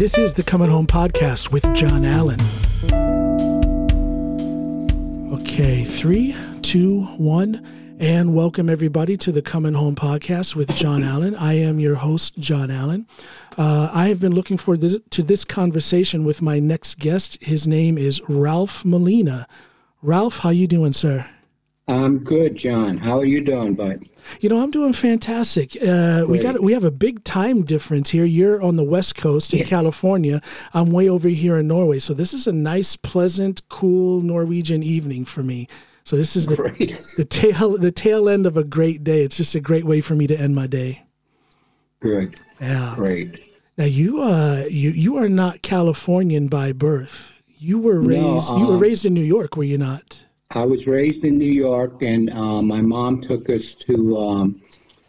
This is the Coming Home Podcast with John Alan. Okay, three, two, one, and welcome everybody to the Coming Home Podcast with John Alan. I am your host, John Alan. Uh, I have been looking forward this, to this conversation with my next guest. His name is Ralph Molina. Ralph, how you doing, sir? I'm good, John. How are you doing, bud? You know, I'm doing fantastic. Uh, we got we have a big time difference here. You're on the West Coast in yeah. California. I'm way over here in Norway. So this is a nice, pleasant, cool Norwegian evening for me. So this is the the tail the tail end of a great day. It's just a great way for me to end my day. Good. Yeah. Great. Now you uh you you are not Californian by birth. You were raised no, um, you were um, raised in New York, were you not? I was raised in New York, and uh, my mom took us to um,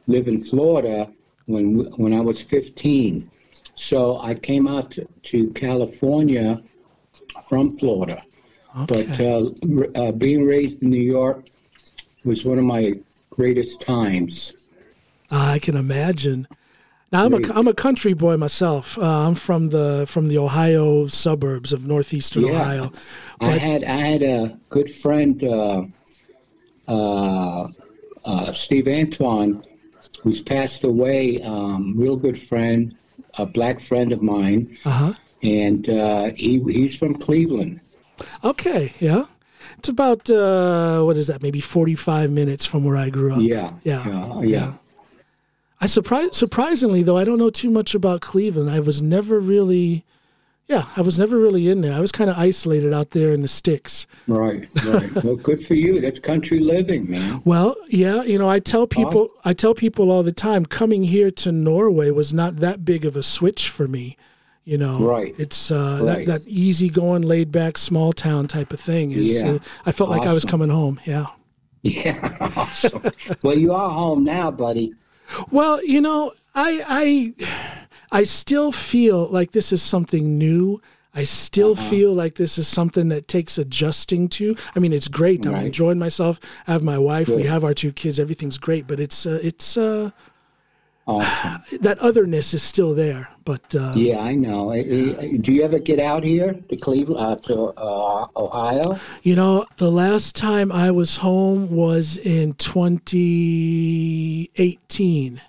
live in Florida when when I was 15. So I came out to, to California from Florida. Okay. But uh, uh, being raised in New York was one of my greatest times. I can imagine. Now I'm a I'm a country boy myself. Uh, I'm from the from the Ohio suburbs of northeastern yeah. Ohio. But I had I had a good friend, uh, uh, uh, Steve Antoine, who's passed away. Um, real good friend, a black friend of mine, uh-huh. and uh, he he's from Cleveland. Okay, yeah. It's about uh, what is that? Maybe forty-five minutes from where I grew up. Yeah, yeah, yeah. yeah. I surprise surprisingly though I don't know too much about Cleveland. I was never really yeah, I was never really in there. I was kind of isolated out there in the sticks. Right, right. well, good for you. That's country living, man. Well, yeah, you know, I tell people awesome. I tell people all the time coming here to Norway was not that big of a switch for me. You know, right? It's uh, right. that that easy going, laid back, small town type of thing. Is yeah. uh, I felt awesome. like I was coming home. Yeah. Yeah, awesome. well, you are home now, buddy. Well, you know, I I I still feel like this is something new. I still uh-huh. feel like this is something that takes adjusting to. I mean, it's great. Right. I'm enjoying myself. I have my wife. Good. We have our two kids. Everything's great, but it's uh, it's uh, awesome. that otherness is still there. But uh, yeah, I know. Do you ever get out here to Cleveland, uh, to uh, Ohio? You know, the last time I was home was in 2018.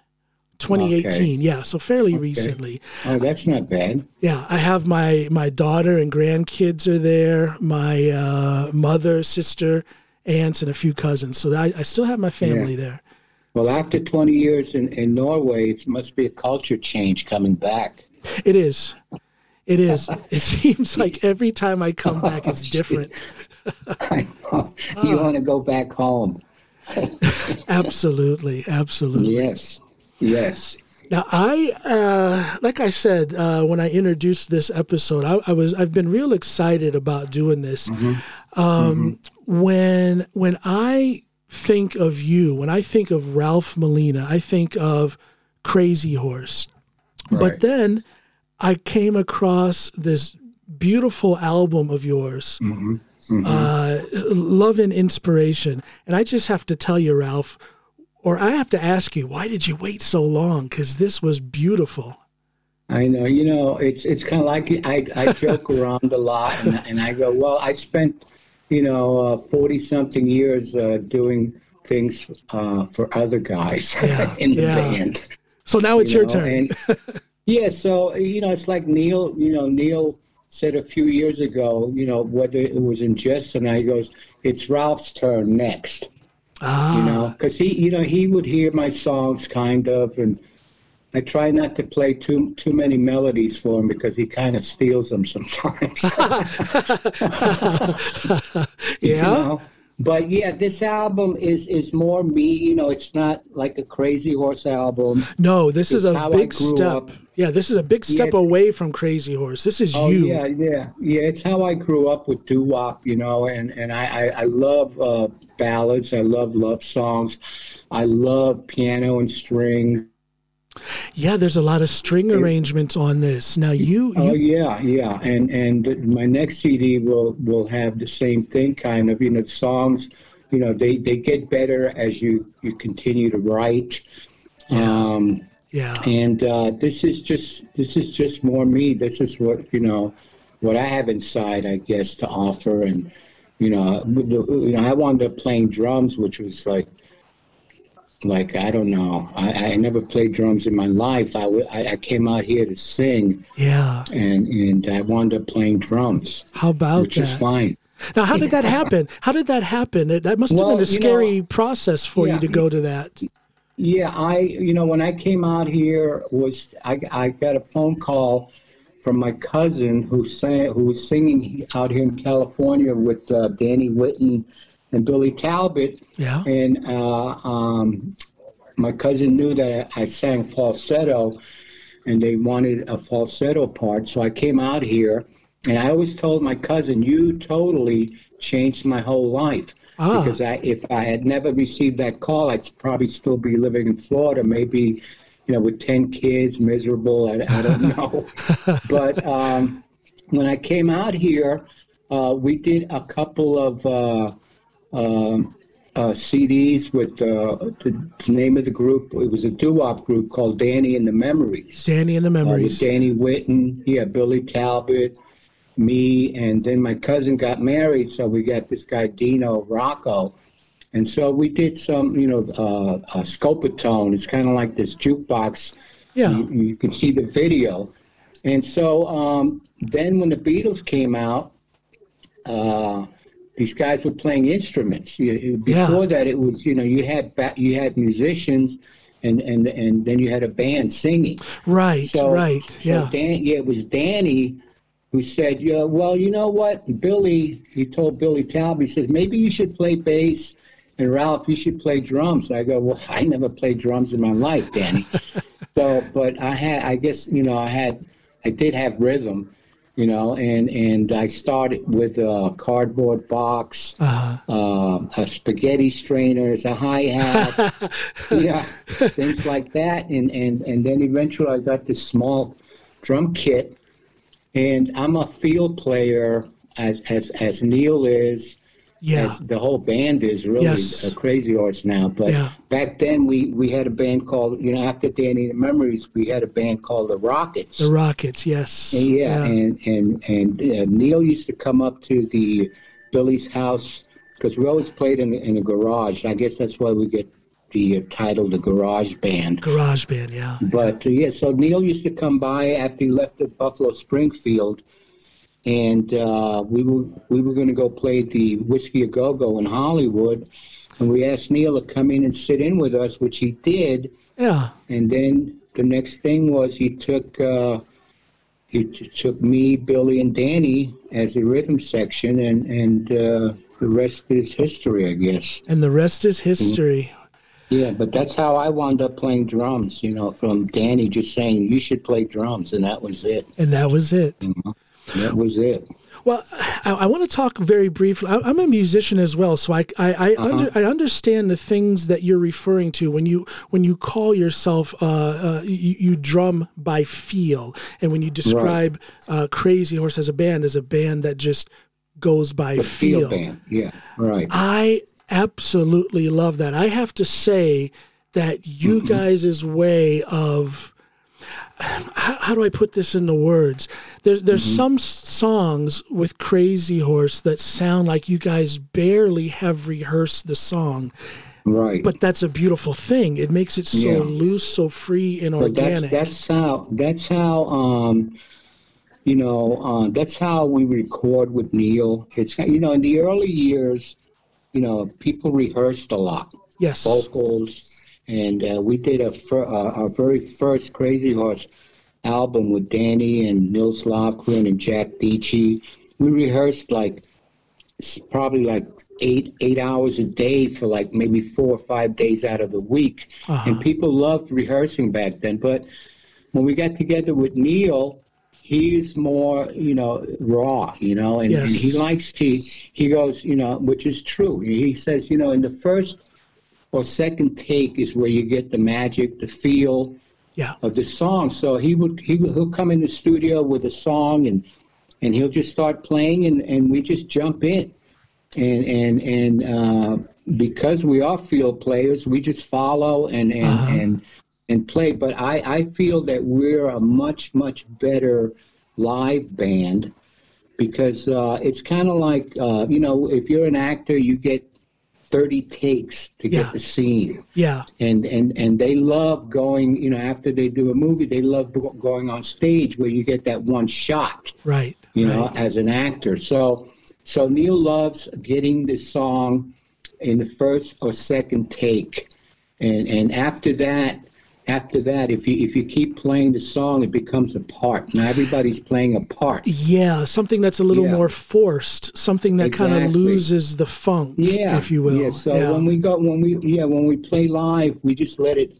2018 okay. yeah so fairly okay. recently oh that's not bad yeah i have my my daughter and grandkids are there my uh, mother sister aunts and a few cousins so I, I still have my family yeah. there well after 20 years in, in norway it must be a culture change coming back it is it is it seems like every time i come back it's different I know. you uh, want to go back home absolutely absolutely yes Yes. Now, I uh, like I said uh, when I introduced this episode, I, I, was I've been real excited about doing this. Mm-hmm. Um, mm-hmm. When when I think of you, when I think of Ralph Molina, I think of Crazy Horse. Right. But then I came across this beautiful album of yours, mm-hmm. mm-hmm. Uh, Love and Inspiration, and I just have to tell you, Ralph or I have to ask you, why did you wait so long? Because this was beautiful. I know. You know, it's it's kind of like I, I joke around a lot, and, and I go, well, I spent, you know, forty uh, something years uh, doing things uh, for other guys yeah, in the yeah. band. So now it's you your know? turn. and, yeah. So you know, it's like Neil. You know, Neil said a few years ago. You know, whether it was in jest, and I he goes, it's Ralph's turn next. Ah. You know, because he, you know, he would hear my songs kind of, and I try not to play too too many melodies for him because he kind of steals them sometimes. yeah. You know? But yeah, this album is is more me. You know, it's not like a Crazy Horse album. No, this it's is a big step. Up. Yeah, this is a big step yeah, away from Crazy Horse. This is oh, you. Yeah, yeah, yeah. It's how I grew up with doo wop. You know, and and I I, I love uh, ballads. I love love songs. I love piano and strings. Yeah, there's a lot of string arrangements on this. Now you, oh, you, Oh yeah, yeah, and and my next CD will will have the same thing, kind of. You know, songs. You know, they they get better as you you continue to write. Yeah. Um, Yeah. And uh, this is just this is just more me. This is what you know, what I have inside, I guess, to offer. And you know, you know, I wound up playing drums, which was like, like I don't know. I, I never played drums in my life. I, I, I came out here to sing. Yeah. And and I wound up playing drums. How about that? which that? is fine. Now, how did that happen? How did that happen? It, that must have Well, been a you know, scary process for yeah. you to go to that. Yeah, I you know when I came out here was I, I got a phone call from my cousin who sang who was singing out here in California with uh, Danny Whitten and Billy Talbot, Yeah. and uh, um, my cousin knew that I sang falsetto, and they wanted a falsetto part, so I came out here, and I always told my cousin, "You totally changed my whole life." Ah. Because I, if I had never received that call, I'd probably still be living in Florida, maybe, you know, with ten kids, miserable. I, I don't know. but um, when I came out here, uh, we did a couple of uh, CDs with uh, the, the name of the group. It was a doo-wop group called Danny and the Memories. Danny and the Uh, with memories. Danny Whitten, yeah, Billy Talbot, me, and then my cousin got married, so we got this guy Dino Rocco, and so we did some, you know, uh, uh, Scopitone. It's kind of like this jukebox. yeah. You, you can see the video, and so um, then when the Beatles came out, uh, these guys were playing instruments. You, you- Yeah. before that, it was you know you had ba- you had musicians. And, and and then you had a band singing. Right. So, right. so Yeah. Dan, yeah, it was Danny who said, yeah, well, you know what, Billy, he told Billy Talbot, he says, maybe you should play bass, and Ralph, you should play drums. I go, well, I never played drums in my life, Danny. so, but I had, I guess, you know, I had, I did have rhythm, you know, and and I started with a cardboard box, Uh, uh, a spaghetti strainers, a hi hat, yeah, things like that, and and and then eventually I got this small drum kit, and I'm a field player as as as Neil is, yeah. the whole band is really Yes. a crazy horse now. But Yeah. back then we we had a band called you know after Danny the Memories we had a band called the Rockets. The Rockets. Yes. Yeah, and and and uh, Neil used to come up to the Billy's house because we always played in in a garage. I guess that's why we get the uh, title, the Garage Band. Garage band. Yeah. But uh, yeah, so Neil used to come by after he left at Buffalo Springfield, and uh, we were we were going to go play the Whisky a Go Go in Hollywood, and we asked Neil to come in and sit in with us, which he did. Yeah. And then the next thing was he took uh, he t- took me, Billy, and Danny as the rhythm section, and and uh, the rest is history, I guess. And the rest is history. Yeah, but that's how I wound up playing drums. You know, from Danny just saying you should play drums, and that was it. And that was it. That was it. Well, I, I want to talk very briefly. I, I'm a musician as well, so I I I, under, I understand the things that you're referring to when you when you call yourself uh, uh, you, you drum by feel, and when you describe uh, Crazy Horse as a band as a band that just goes by The feel. field band. Yeah, right. I absolutely love that. I have to say that you guys' way of how, how do I put this into words? There, there's Mm-hmm. some songs with Crazy Horse that sound like you guys barely have rehearsed the song, right. but that's a beautiful thing. It makes it so Yeah. loose, so free and But that's organic. that's how that's how um you know uh, that's how we record with Neil. It's you know in the early years, you know people rehearsed a lot, yes, vocals, and uh, we did a fir- uh, our very first Crazy Horse album with Danny and Nils Lofgren and Jack Nitzsche. We rehearsed like probably like eight eight hours a day for like maybe four or five days out of the week Uh-huh. and people loved rehearsing back then. But when we got together with Neil, he's more, you know, raw, you know, and, and he likes to. He goes, you know, which is true. He says, you know, in the first or second take is where you get the magic, the feel yeah, of the song. So he would he would, he'll come in the studio with a song and and he'll just start playing and, and we just jump in. And and and uh, because we are field players, we just follow and and Uh-huh. and and play. But I, I feel that we're a much, much better live band because uh, it's kind of like, uh, you know, if you're an actor, you get 30 takes to get the scene. Yeah. And, and, and they love going, you know, after they do a movie, they love going on stage where you get that one shot Right. you know, as an actor. So, so Neil loves getting the song in the first or second take, and and after that, after that, if you if you keep playing the song, it becomes a part. Now everybody's playing a part. Yeah, something that's a little Yeah. more forced, something that kind of loses the funk, Yeah, if you will. Yeah. So when we go, when we yeah, when we play live, we just let it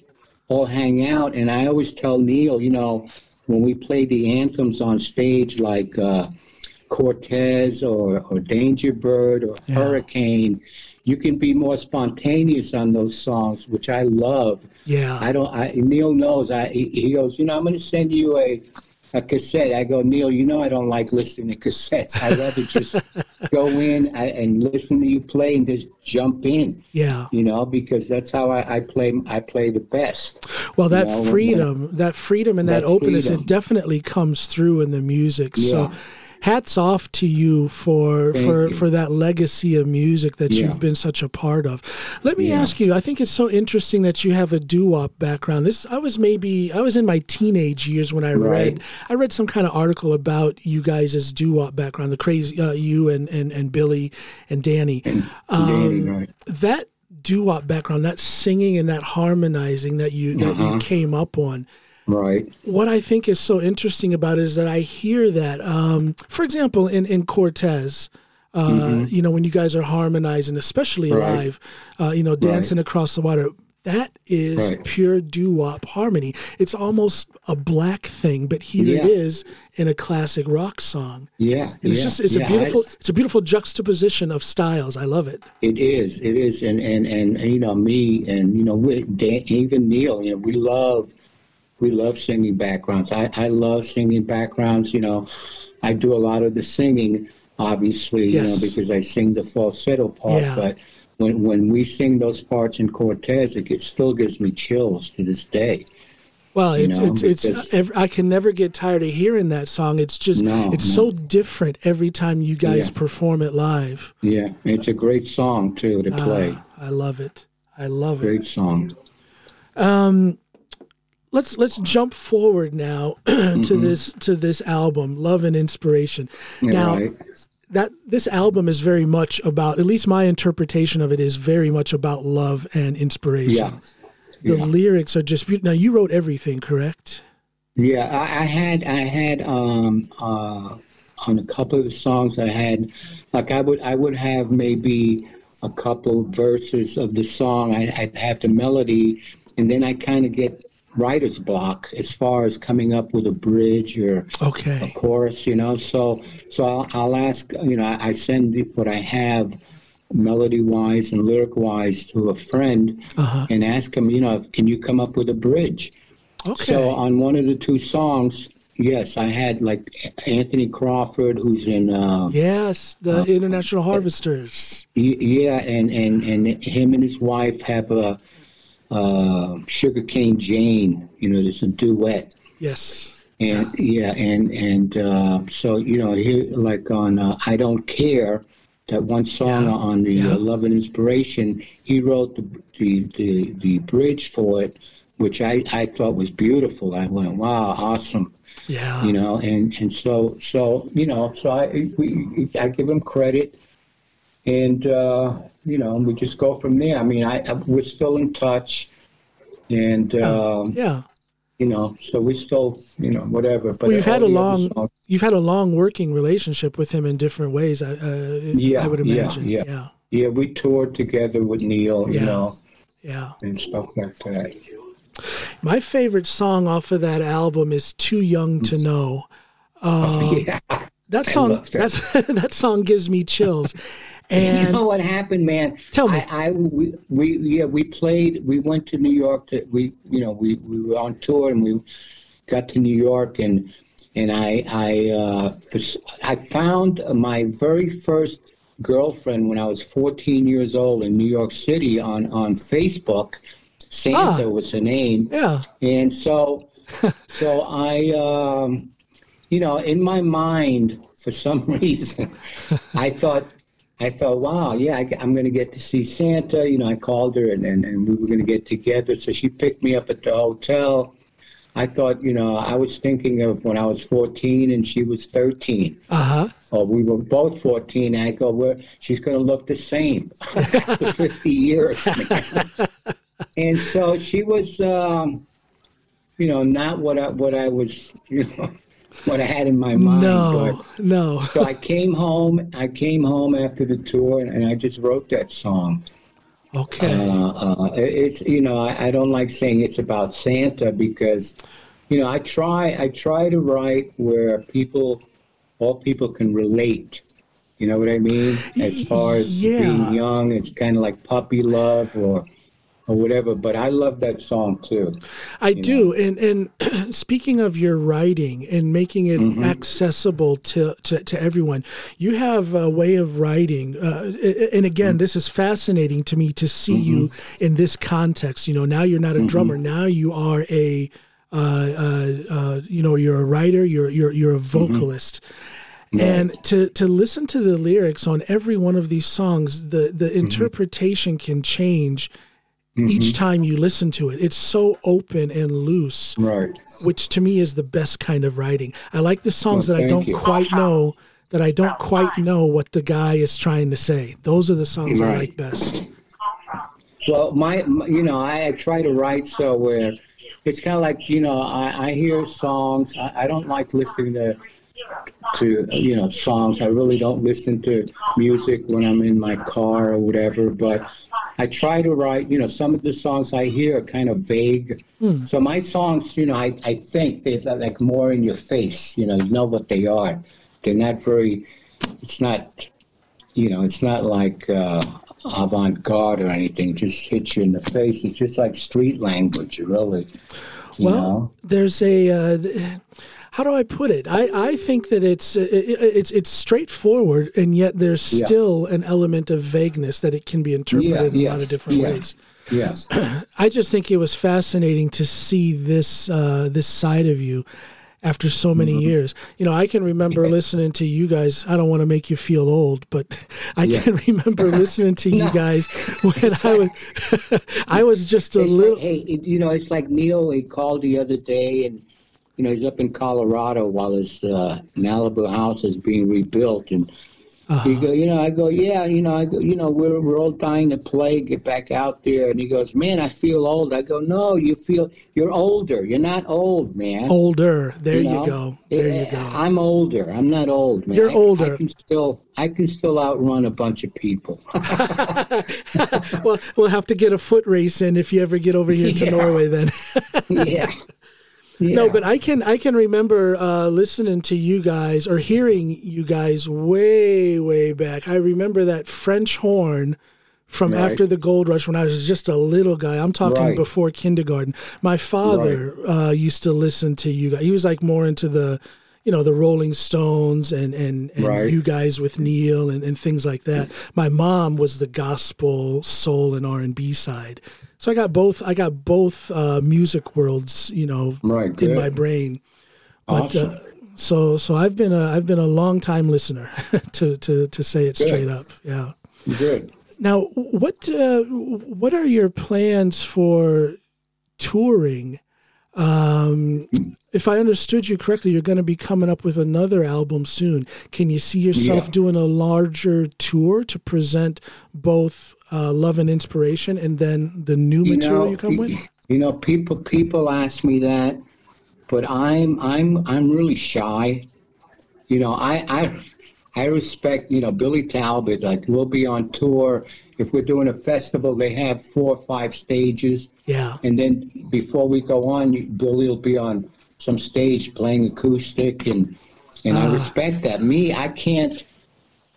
all hang out. And I always tell Neil, you know, when we play the anthems on stage, like uh, Cortez or or Danger Bird or Yeah. Hurricane, you can be more spontaneous on those songs, which I love. yeah, I don't. I, Neil knows. I he, goes. You know, I'm going to send you a a cassette. I go, Neil. You know, I don't like listening to cassettes. I'd rather just go in I, and listen to you play and just jump in. yeah. You know, because that's how I, I play. I play the best. Well, that know, freedom, that freedom and that, That openness, freedom. it definitely comes through in the music. So, Yeah. Hats off to you for Thank for you. for that legacy of music that Yeah. you've been such a part of. Let me Yeah. ask you. I think it's so interesting that you have a doo-wop background. This I was maybe I was in my teenage years when I Right. read I read some kind of article about you guys' doo-wop background, the crazy uh, you and and and Billy and Danny. Um, right. that doo-wop background, that singing and that harmonizing that you that Uh-huh. you came up on. Right. What I think is so interesting about it is that I hear that, um, for example, in in Cortez. Uh, You know, when you guys are harmonizing, especially Mm-hmm. Right. live, uh, you know, dancing across the water, that is Right. pure doo-wop harmony. It's almost a black thing, but here it Yeah. is in a classic rock song. Yeah. And it's yeah, just it's yeah, a I- beautiful it's a beautiful juxtaposition of styles. I love it. It is. It is. And, and, and, and, you know, me and, you know, we, Dan, even Neil, you know, we love, we love singing backgrounds. I, I love singing backgrounds. You know, I do a lot of the singing, obviously, you know, because I sing the falsetto part. Yeah. But when, when we sing those parts in Cortez, it gets, still gives me chills to this day. Well, You it's know, it's it's. because- I can never get tired of hearing that song. It's just No, it's no. so different every time you guys Yeah. perform it live. Yeah. It's a great song, too, to play. Ah, I love it. I love it. Great song. Let's let's jump forward now to this to this album, Love and Inspiration. Now right. that this album is very much about, at least my interpretation of it is very much about love and inspiration. Yeah. The yeah. lyrics are just. Now you wrote everything, correct? Yeah, I, I had I had um uh on a couple of songs I had like I would I would have maybe a couple verses of the song I, I'd have the melody and then I kind of get writer's block as far as coming up with a bridge or a Okay. chorus you know so so I'll, I'll ask you know I, I send what I have melody wise and lyric wise to a friend Uh-huh. and ask him you know can you come up with a bridge Okay. so on one of the two songs, yes, I had like Anthony Crawford, who's in, uh, yes, the International Harvesters. yeah, and, and, and him and his wife have a uh, Sugarcane Jane. You know, there's a duet, Yes. and yeah, and and uh, so you know, he like on uh, I Don't Care, that one song Yeah, on the yeah. uh, Love and Inspiration. He wrote the the the, the bridge for it. Which I, I thought was beautiful. I went, wow, awesome. Yeah. you know and and so so you know so i we, i give him credit and uh you know we just go from there i mean i, I we're still in touch and um yeah. you know so we still you know whatever but Well, you've had a long, songs- you've had a long working relationship with him in different ways. I, uh, Yeah, I would yeah, imagine. yeah. yeah, yeah we toured together with neil you Yeah. know yeah. and stuff like that My favorite song off of that album is "Too Young to Know." Uh, yeah that song, that. that's that song gives me chills. And you know what happened, man? Tell me. I, I we, we yeah we played. We went to New York. To, we you know we, we were on tour and we got to New York and and I I uh, I found my very first girlfriend when I was 14 years old in New York City on on Facebook. Santa ah, was her name. Yeah. And so, so I, um, you know, in my mind, for some reason, I thought, I thought, wow, yeah, I, am going to get to see Santa. You know, I called her and, and, and we were going to get together. So she picked me up at the hotel. I thought, you know, I was thinking of when I was 14 and she was 13. Uh huh. Or we were both 14. I go, well, she's going to look the same after 50 years. and so she was, um, you know, not what I, what I was, you know, what I had in my mind. No, but, no. so I came home. I came home after the tour, and I just wrote that song. Okay. Uh, uh, it's you know I, I, don't like saying it's about Santa because you know I try I try to write where people all people can relate. You know what I mean? As far as yeah. being young, it's kind of like puppy love or or whatever. But I love that song too. I do. Know? And and speaking of your writing and making it mm-hmm. accessible to, to, to everyone, you have a way of writing. Uh, and again, mm-hmm. this is fascinating to me to see mm-hmm. you in this context. You know, now you're not a mm-hmm. drummer. Now you are a uh, uh, uh, you know, you're a writer. You're you're you're a mm-hmm. vocalist. And to, to listen to the lyrics on every one of these songs, the, the mm-hmm. interpretation can change mm-hmm. each time you listen to it. It's so open and loose, right? Which to me is the best kind of writing. I like the songs well, that I don't you. quite know that I don't quite know what the guy is trying to say. Those are the songs right. I like best. Well, my, my, you know, I, I try to write so where it's kind of like you know I, I hear songs. I, I don't like listening to to you know songs. I really don't listen to music when I'm in my car or whatever. But I try to write, you know, some of the songs I hear are kind of vague. Mm. So my songs, you know, I, I think they're like more in your face, you know, you know what they are. They're not very, it's not, you know, it's not like uh, avant garde or anything, it just hits you in the face. It's just like street language, really. well, know? there's a. Uh, how do I put it? I, I think that it's it, it's it's straightforward, and yet there's still yeah. an element of vagueness that it can be interpreted yeah, in a lot of different yeah. ways. Yes, I just think it was fascinating to see this uh, this side of you after so many mm-hmm. years. You know, I can remember listening to you guys. I don't want to make you feel old, but I yeah. can remember listening to you guys when I was I was just a little. Like, hey, you know, it's like Neil. He called the other day and you know, he's up in Colorado while his uh, Malibu house is being rebuilt, and uh-huh. he go, you know, I go, yeah, you know, I go, you know, we're we're all dying to play, get back out there, and he goes, man, I feel old. I go, no, you feel you're older. You're not old, man. Older. There you, know? you go. There it, you go. I'm older. I'm not old, man. You're I, older. I can still I can still outrun a bunch of people. well, we'll have to get a foot race in if you ever get over here to yeah. Norway, then. yeah. Yeah. No, but I can I can remember uh, listening to you guys or hearing you guys way way back. I remember that French horn from right. after the gold rush when I was just a little guy. I'm talking right. before kindergarten. My father right. uh, used to listen to you guys. He was like more into the you know the Rolling Stones and and, and you guys with Neil and, and things like that. My mom was the gospel, soul, and R and B side. So I got both. I got both uh, music worlds, you know, right, in my brain. But awesome. uh, so so I've been a I've been a long time listener to to to say it good. straight up. Yeah. Good. Now, what uh, what are your plans for touring? Um, if I understood you correctly, you're going to be coming up with another album soon. Can you see yourself yeah. doing a larger tour to present both uh, love and inspiration, and then the new you material know, you come with? You know, people people ask me that, but I'm I'm I'm really shy. You know, I I I respect you know Billy Talbot. Like we'll be on tour. If we're doing a festival, they have four or five stages. Yeah. And then before we go on, Billy will be on some stage playing acoustic, and and. I ah. respect that. Me, I can't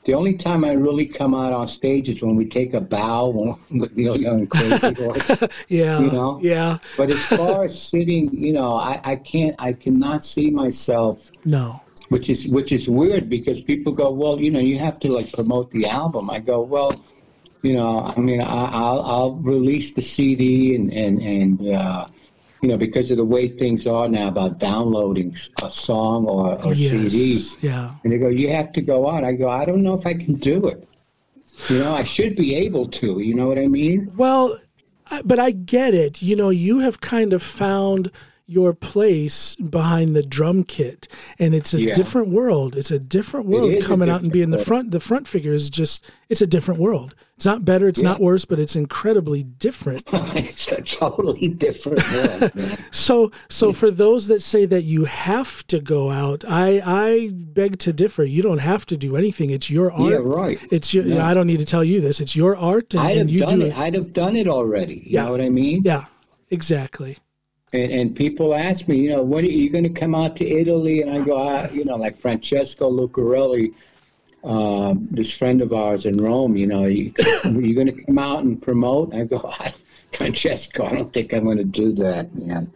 the only time I really come out on stage is when we take a bow with Neil Young and Crazy Horse. yeah. You know? Yeah. But as far as sitting, you know, I, I can't, I cannot see myself. No. Which is which is weird because people go, well, you know, you have to like promote the album. I go, well, you know, I mean, I, will I'll release the CD and and and uh, you know because of the way things are now about downloading a song or a yes. CD. Yeah. And they go, you have to go out. I go, I don't know if I can do it. You know, I should be able to. You know what I mean? Well, but I get it. You know, you have kind of found your place behind the drum kit. And it's a yeah. different world. It's a different world coming out and being the front. The front figure is just it's a different world. It's not better it's yeah. not worse but it's incredibly different. It's a totally different world. So so for those that say that you have to go out i i beg to differ. You don't have to do anything. It's your art. yeah right. It's your you know, i don't need to tell you this. It's your art and, I'd have and done it. it. I'd have done it already. You yeah. know what i mean? Yeah. Exactly and, and people ask me, you know, when are you going to come out to Italy? And I go, ah, you know, like Francesco Lucarelli, uh, this friend of ours in Rome, you know, you, are going to come out and promote? I go, ah, Francesco, I don't think I'm going to do that, man.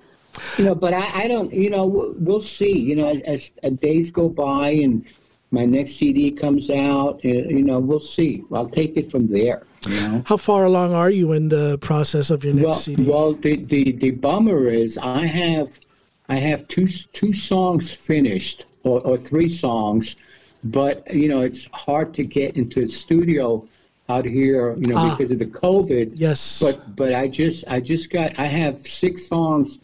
You know, but I, I don't, you know, we'll see. You know, as, as days go by and my next CD comes out, you know, we'll see. I'll take it from there. You know? How far along are you in the process of your next well, CD? Well, the, the, the bummer is I have I have two two songs finished or, or three songs, but you know it's hard to get into the studio out here, you know, ah, because of the COVID. Yes. But but I just I just got I have six songs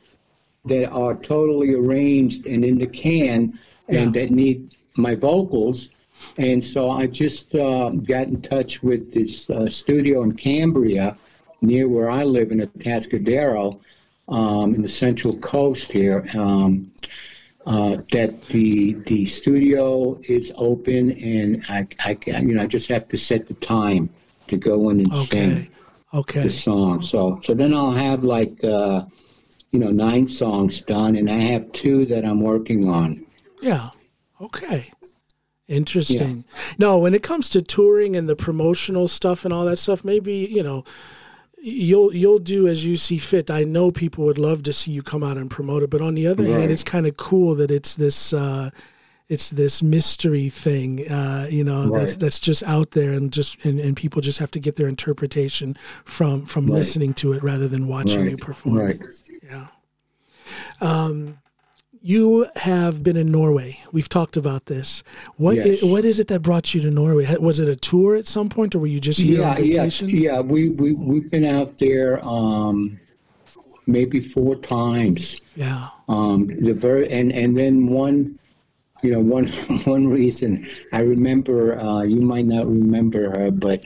that are totally arranged and in the can and that need my vocals and so I just uh, got in touch with this uh, studio in Cambria, near where I live in Atascadero, um, in the Central Coast here. Um, uh, that the the studio is open, and I, I you know I just have to set the time to go in and okay. sing okay. the song. So so then I'll have like uh, you know nine songs done, and I have two that I'm working on. Yeah. Okay. Interesting. Yeah. No, when it comes to touring and the promotional stuff and all that stuff, maybe you know you'll you'll do as you see fit. I know people would love to see you come out and promote it, but on the other right. hand, it's kind of cool that it's this uh, it's this mystery thing, uh, you know, right. that's that's just out there and just and, and people just have to get their interpretation from from right. listening to it rather than watching you perform. Right. Yeah. Um, you have been in Norway. We've talked about this. What yes. is, what is it that brought you to Norway? Was it a tour at some point, or were you just here yeah, on vacation? Yeah, yeah. We we we've been out there um, maybe four times. Yeah. Um, the very and and then one, you know, one one reason I remember. Uh, you might not remember her, but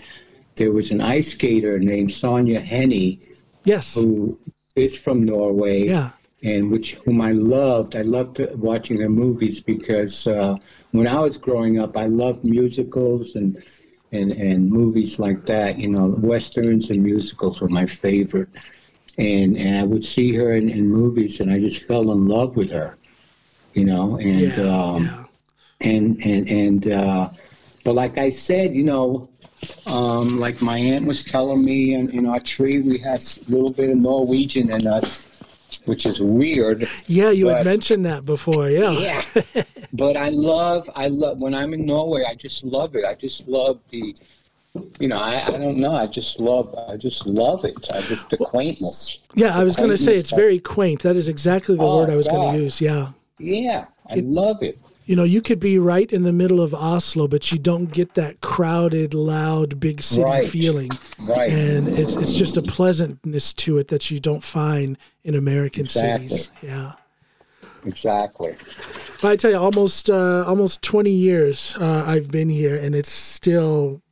there was an ice skater named Sonja Henie. Yes. Who is from Norway. Yeah and which whom I loved. I loved watching her movies because uh, when I was growing up, I loved musicals and and and movies like that. You know, westerns and musicals were my favorite. And and I would see her in, in movies, and I just fell in love with her. You know, and yeah, um, yeah. and and and uh, but like I said, you know. Um, like my aunt was telling me, in, in our tree, we had a little bit of Norwegian in us which is weird. Yeah, you but, had mentioned that before. Yeah. Yeah. but I love, I love when I'm in Norway. I just love it. I just love the, you know, I, I don't know. I just love, I just love it. I just the quaintness. Yeah, I was going to say it's very quaint. That is exactly the oh, word I was going to use. Yeah. Yeah, I it, love it you know, you could be right in the middle of Oslo, but you don't get that crowded, loud, big city right. feeling. Right. And it's it's just a pleasantness to it that you don't find in American exactly. cities. Yeah. Exactly. But I tell you, almost uh, almost twenty years uh, I've been here, and it's still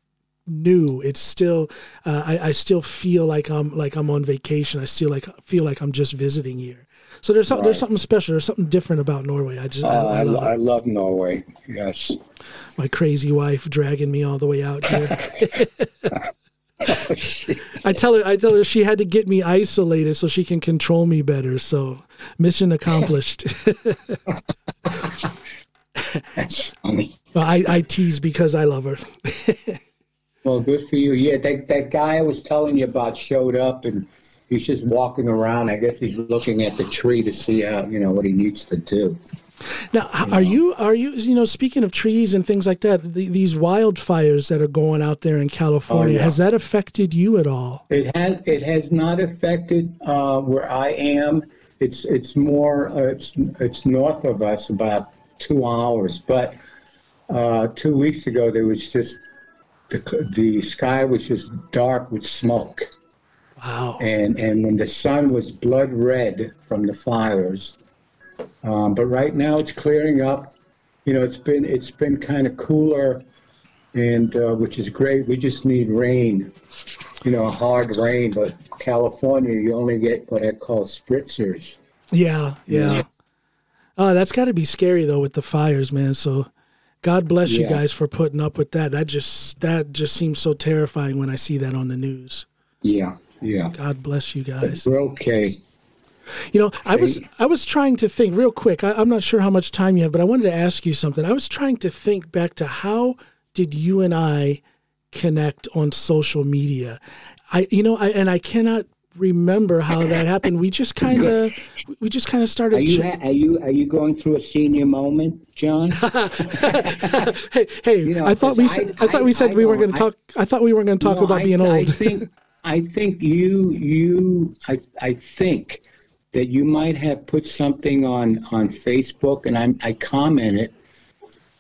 new. It's still uh, I, I still feel like I'm like I'm on vacation. I still like feel like I'm just visiting here. So there's right. there's something special. There's something different about Norway. I just uh, I, I, love I, love Norway. Yes. My crazy wife dragging me all the way out here. oh, I tell her I tell her she had to get me isolated so she can control me better. So mission accomplished. That's funny. Well, I, I tease because I love her. well, good for you. Yeah, that that guy I was telling you about showed up and he's just walking around. I guess he's looking at the tree to see how you know what he needs to do. Now, you are know? you are you you know speaking of trees and things like that? The, these wildfires that are going out there in California oh, yeah. has that affected you at all? It has. It has not affected uh, where I am. It's it's more uh, it's it's north of us about two hours, but uh, two weeks ago there was just the the sky was just dark with smoke. Wow. And and when the sun was blood red from the fires um, but right now it's clearing up. You know, it's been it's been kind of cooler, and uh, which is great. We just need rain, you know, hard rain. But California, you only get what I call spritzers. Yeah, yeah. yeah. Uh, that's got to be scary though with the fires, man. So, God bless yeah. you guys for putting up with that. That just that just seems so terrifying when I see that on the news. Yeah, yeah. God bless you guys. We're okay. You know, I was I was trying to think real quick. I, am not sure how much time you have, but I wanted to ask you something. I was trying to think back to how did you and I connect on social media? I you know, I and I cannot remember how that happened. We just kind of we just kind of started. Are you, are you are you going through a senior moment, John? hey, hey! You know, I thought we said I, I, thought we said we weren't going to talk. I thought we weren't going to talk no, about being old. I think I think you you I I think that you might have put something on on Facebook, and I, I commented.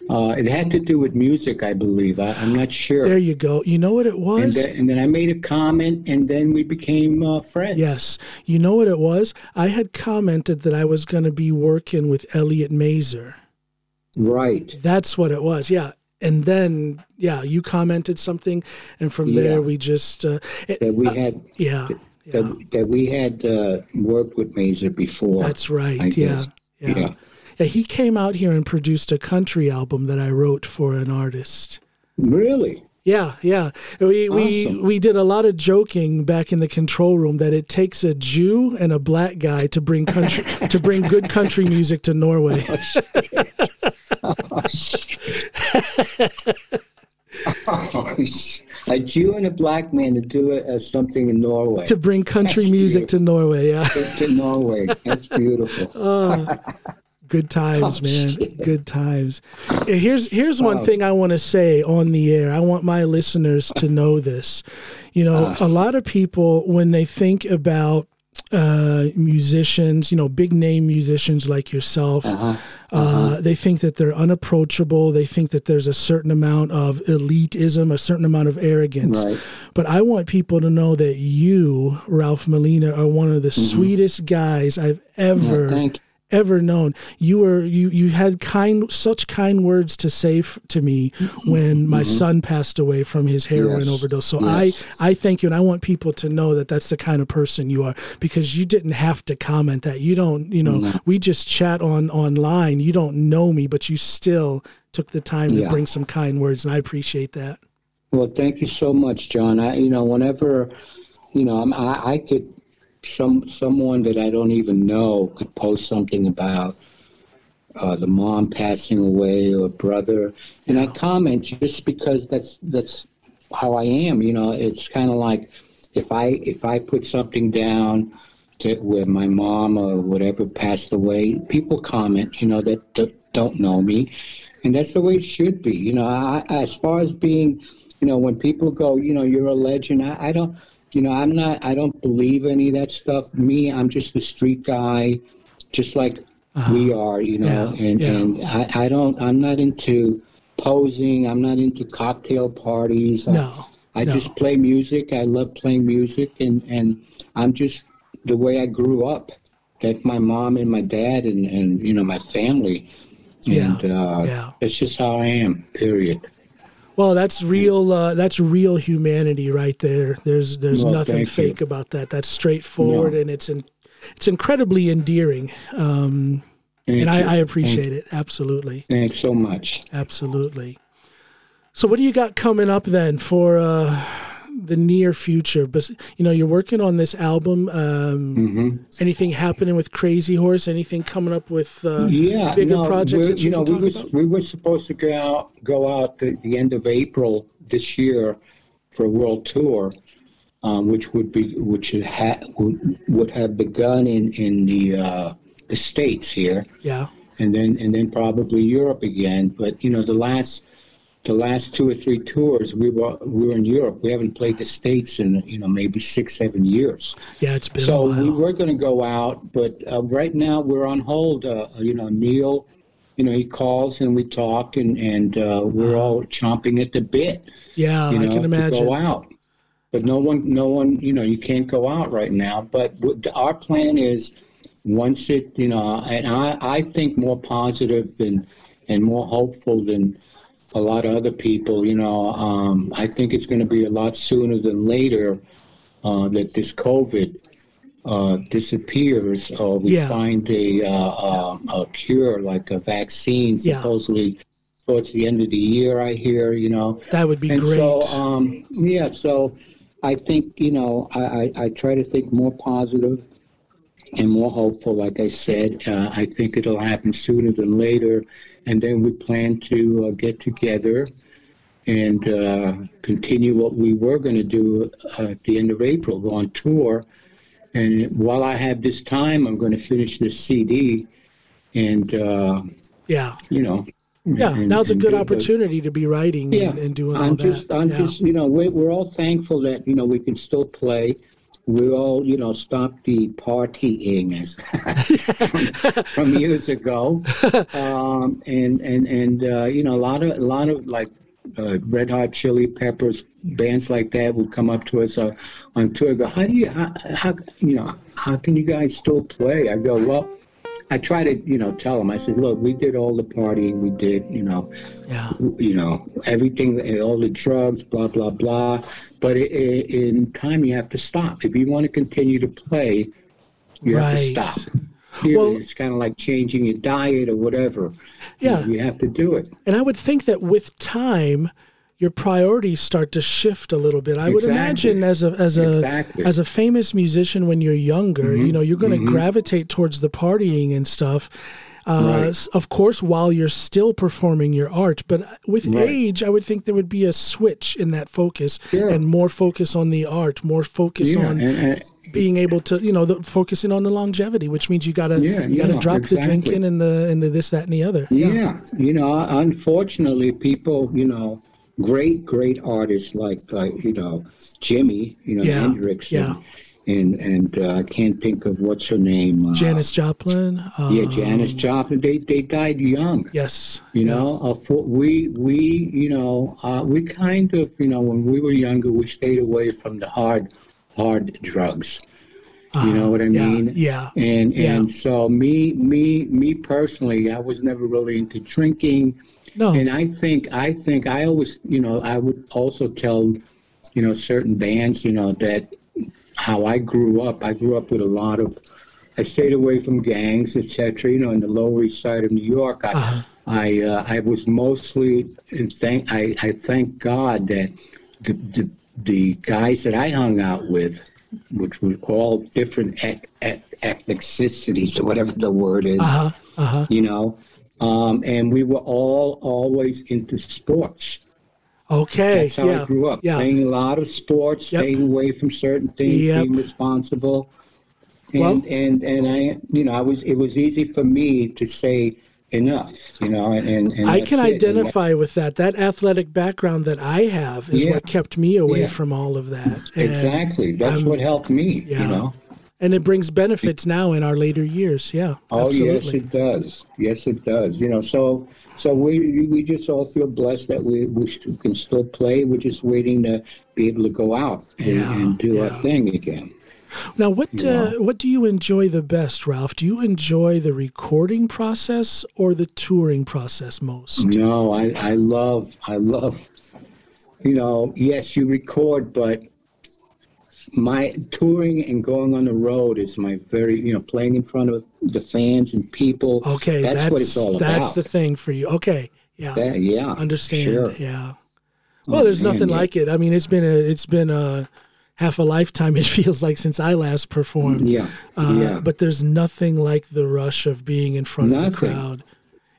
Uh, it had to do with music, I believe. I, am not sure. There you go. You know what it was? And then, and then I made a comment, and then we became uh, friends. Yes. You know what it was? I had commented that I was going to be working with Elliot Mazer. Right. That's what it was. Yeah. And then, yeah, you commented something, and from yeah. there we just. Uh, that we had. Uh, yeah yeah. that, that we had uh, worked with Mazer before. That's right. Yeah. yeah. yeah. Yeah. He came out here and produced a country album that I wrote for an artist. Really? Yeah, yeah. We awesome. we we did a lot of joking back in the control room that it takes a Jew and a black guy to bring country to bring good country music to Norway. Oh, oh, a Jew and a black man to do it as something in Norway. To bring country That's music to Norway, yeah. to Norway. That's beautiful. oh, good times, oh, man. Shit. Good times. Here's here's one oh. thing I want to say on the air. I want my listeners to know this. You know, uh. a lot of people when they think about uh, musicians, you know, big name musicians like yourself. Uh-huh. Uh, uh-huh. they think that they're unapproachable. They think that there's a certain amount of elitism, a certain amount of arrogance. Right. But I want people to know that you, Ralph Molina, are one of the mm-hmm. sweetest guys I've ever yeah, ever known. You were you you had kind such kind words to say f- to me when my mm-hmm. son passed away from his heroin yes. overdose. So yes. I I thank you, and I want people to know that that's the kind of person you are because you didn't have to comment that. You don't you know no. we just chat on online. You don't know me, but you still took the time yeah. to bring some kind words, and I appreciate that. Well, thank you so much, John. I you know whenever you know I'm, I I could some someone that I don't even know could post something about uh, the mom passing away or brother, and I comment just because that's that's how I am. You know, it's kind of like if I if I put something down to where my mom or whatever passed away, people comment. You know that, that don't know me, and that's the way it should be. You know, I, as far as being, you know, when people go, you know, you're a legend. I, I don't you know, I'm not, I don't believe any of that stuff. Me, I'm just a street guy, just like uh-huh. we are, you know, yeah, and, yeah. and I, I don't, I'm not into posing. I'm not into cocktail parties. No. I, I no. just play music. I love playing music and, and I'm just the way I grew up. That my mom and my dad and, and you know, my family. And yeah, uh, yeah. it's just how I am, period. Well, that's real. Uh, that's real humanity right there. There's there's well, nothing fake you. about that. That's straightforward, and it's in, it's incredibly endearing. Um, and I, I, appreciate Thank it absolutely. Thanks so much. Absolutely. So, what do you got coming up then for? Uh, the near future? But you know, you're working on this album. Um, mm-hmm. Anything happening with Crazy Horse? Anything coming up with uh, yeah, bigger no, projects that you, you know, we was, we were supposed to go out go out at the end of April this year for a world tour. Um, which would be which ha- would, would have begun in in the uh, the states here. Yeah. and then and then probably Europe again. But you know, the last the last two or three tours we were we were in Europe. We haven't played the states in you know maybe six seven years. Yeah, it's been so we were going to go out, but uh, right now we're on hold. Uh, you know, Neil, you know, he calls and we talk, and and uh, we're all chomping at the bit. Yeah, you know, I can imagine. To go out, but no one, no one, you know, you can't go out right now. But our plan is once it, you know, and I I think more positive than and more hopeful than a lot of other people. You know, um, I think it's going to be a lot sooner than later uh, that this COVID uh, disappears or we Yeah. find a, uh, a, a cure, like a vaccine, Yeah. supposedly towards the end of the year. I hear, you know, That would be and great. so um, yeah, so I think you know I, I, I try to think more positive and more hopeful. Like I said, uh, I think it'll happen sooner than later, and then we plan to uh, get together and uh, continue what we were going to do uh, at the end of April, go on tour. And while I have this time, I'm going to finish this CD, and uh, yeah, you know. yeah. and- now's a good the- opportunity to be writing yeah, and, and doing I'm that. just, I'm yeah. just, you know, we're, we're all thankful that you know we can still play. We all, you know, stopped the partying as from, from years ago, um, and and and uh, you know, a lot of a lot of like uh, Red Hot Chili Peppers bands like that would come up to us uh, on tour. Go, how do you, how, how, you know, how can you guys still play? I go, well. I try to, you know, tell them. I said, "Look, we did all the partying. We did, you know, yeah, you know, everything, all the drugs, blah, blah, blah. But i i in time, you have to stop. If you want to continue to play, you have to stop. Period. Well- it's kind of like changing your diet or whatever. Yeah. You have to do it. And I would think that with time, your priorities start to shift a little bit. I would imagine as a as a Exactly. as a famous musician when you're younger, you mm-hmm. know, you're going to mm-hmm. gravitate towards the partying and stuff. Uh, Right. Of course, while you're still performing your art, but uh, with Right. age, I would think there would be a switch in that focus and more focus on the art, more focus Yeah. on And, and, being able to, you know, the, focusing on the longevity, which means you gotta Yeah, you gotta drop the drinking and the and the this that and the other. yeah. You know, unfortunately, people, you know, great, great artists like, uh, you know, Jimmy, you know, Yeah, Hendrix. yeah. And, and, and uh, I can't think of what's her name. Uh, Janis Joplin. Uh, Yeah, Janis Joplin. They they died young. Yes. You know, uh, for, we we you know uh, we kind of you know when we were younger we stayed away from the hard hard drugs. You know what I Uh-huh. Yeah, mean? yeah, And yeah. and so me me me personally, I was never really into drinking. No. And I think I think I always you know I would also tell you know certain bands you know that how I grew up. I grew up with a lot of. I stayed away from gangs, etc. You know, in the Lower East Side of New York. I Uh-huh. I uh, I was mostly thank I, I thank God that the, the the guys that I hung out with, which were all different eth- eth- ethnicities or whatever the word is, Uh huh. Uh huh. you know, um, and we were all always into sports. Okay. That's how yeah. I grew up, Yeah. playing a lot of sports, Yep. staying away from certain things, Yep. being responsible. And, Well- and and I, you know, I was. It was easy for me to say enough, you know, and and, and I can it. And that- identify with that. That athletic background that I have is Yeah. what kept me away Yeah. from all of that. And, Exactly. That's I'm- what helped me. yeah. You know. And it brings benefits now in our later years. Yeah. Oh absolutely. yes, it does. Yes, it does. You know, so so we we just all feel blessed that we we can still play. We're just waiting to be able to go out and, Yeah, and do our thing again. Now, what Yeah. uh, what do you enjoy the best, Ralph? Do you enjoy the recording process or the touring process most? No, I I love I love. You know, yes, you record, but my touring and going on the road is my very you know playing in front of the fans and people. Okay, that's, that's what it's all that's about. the thing for you. Okay, yeah, That- yeah, understand. Sure. Yeah. Well, there's man, nothing yeah. like it. I mean, it's been a it's been a half a lifetime. It feels like since I last performed. Yeah, Uh, yeah. But there's nothing like the rush of being in front of the crowd.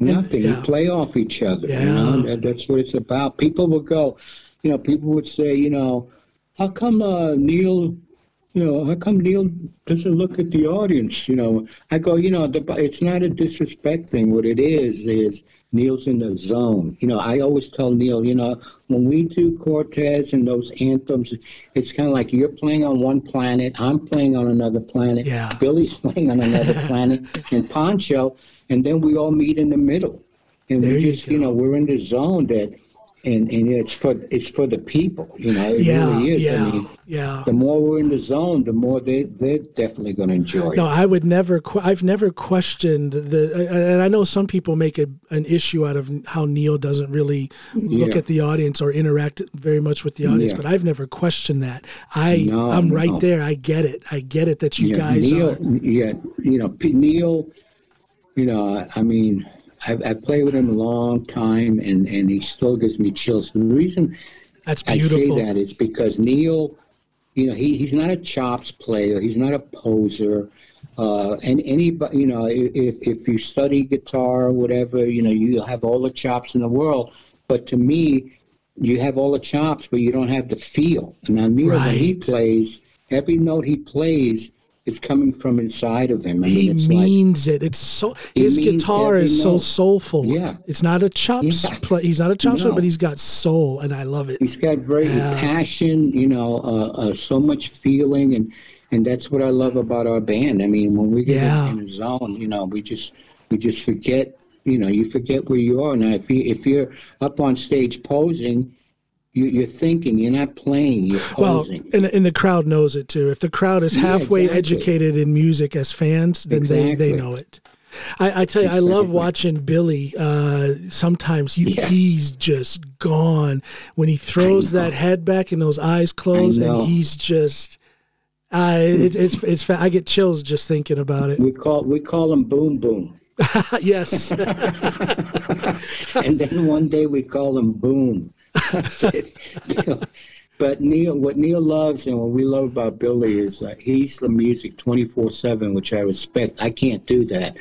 Nothing. yeah. You play off each other. You Yeah. know, that, that's what it's about. People would go, you know, people would say, you know, how come uh, Neil you know, how come Neil doesn't look at the audience? You know, I go, you know, the, it's not a disrespect thing. What it is is Neil's in the zone. You know, I always tell Neil, you know, when we do Cortez and those anthems, it's kind of like you're playing on one planet, I'm playing on another planet, yeah. Billy's playing on another planet, and Poncho, and then we all meet in the middle, and there we just, you, you know, we're in the zone that and and it's for it's for the people, you know. It yeah, really is. yeah, I mean, yeah. The more we're in the zone, the more they they're definitely going to enjoy. No, it. I would never. I've never questioned the, and I know some people make a, an issue out of how Neil doesn't really mm-hmm. look Yeah. at the audience or interact very much with the audience. Yeah. But I've never questioned that. I No, I'm right no. there. I get it. I get it that you yeah, guys Neil, are. yeah, you know, Neil, you know, I mean, I've, I've played with him a long time, and and he still gives me chills. The reason That's I say that is because Neil, you know, he, he's not a chops player. He's not a poser. Uh, and anybody, you know, if, if you study guitar or whatever, you know, you have all the chops in the world. But to me, you have all the chops, but you don't have the feel. And now Neil, when he plays, every note he plays is coming from inside of him. I he mean, it's like, means it. It's so his guitar is so soulful. Yeah. it's not a chops Yeah. play. He's not a chops No. but he's got soul, and I love it. He's got very Yeah. passion, you know, uh, uh, so much feeling, and and that's what I love about our band. I mean, when we get Yeah. in, the zone, you know, we just we just forget, you know, you forget where you are. Now, if you if you're up on stage posing, you, you're thinking, you're not playing, you're Well, posing. and, and the crowd knows it too. If the crowd is Yeah, halfway exactly. educated in music as fans, then they, they know it. I, I tell you, I love watching Billy. Uh, sometimes you, Yeah. he's just gone when he throws that head back and those eyes close, and he's just. Uh, it, it's it's I get chills just thinking about it. we call we call him Boom Boom, yes, and then one day we call him Boom. That's it. You know, But Neil, what Neil loves and what we love about Billy is uh, he's the music twenty four seven, which I respect. I can't do that,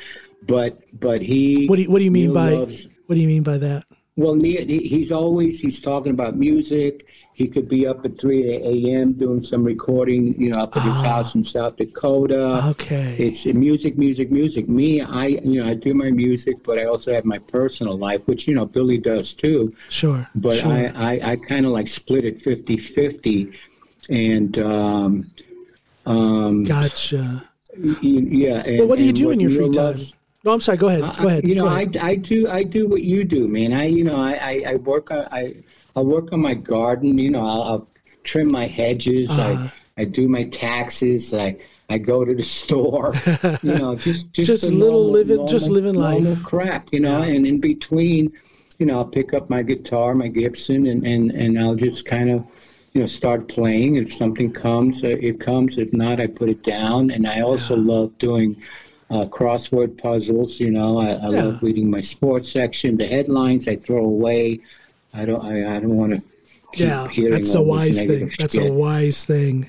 but but he. what do you, what do you mean Neil by loves- what do you mean by that? well, Neil, he's always he's talking about music. He could be up at three a.m. doing some recording, you know, up at his Ah. house in South Dakota. Okay, It's music, music, music. Me, I, you know, I do my music, but I also have my personal life, which you know Billy does too. sure, But sure. I, I, I kind of like split it 50-50. and um, um, gotcha. yeah. And, Well, what do you do in your free time? loves- No, I'm sorry. Go ahead. Go ahead. You know, ahead. I, I do I do what you do, man. I you know I, I, I work on I I work on my garden. You know, I'll, I'll trim my hedges. Uh-huh. I I do my taxes. I I go to the store. you know, just just, Just little normal- living- just living life. normal crap. You know, and in between, you know, I'll pick up my guitar, my Gibson, and and and I'll just kind of. You know, start playing. If something comes, uh, it comes. If not, I put it down. And I also love doing uh, crossword puzzles. You know, I, I Yeah. love reading my sports section. The headlines I throw away. I don't. I, I don't want to. yeah, that's a wise thing. That's a wise thing.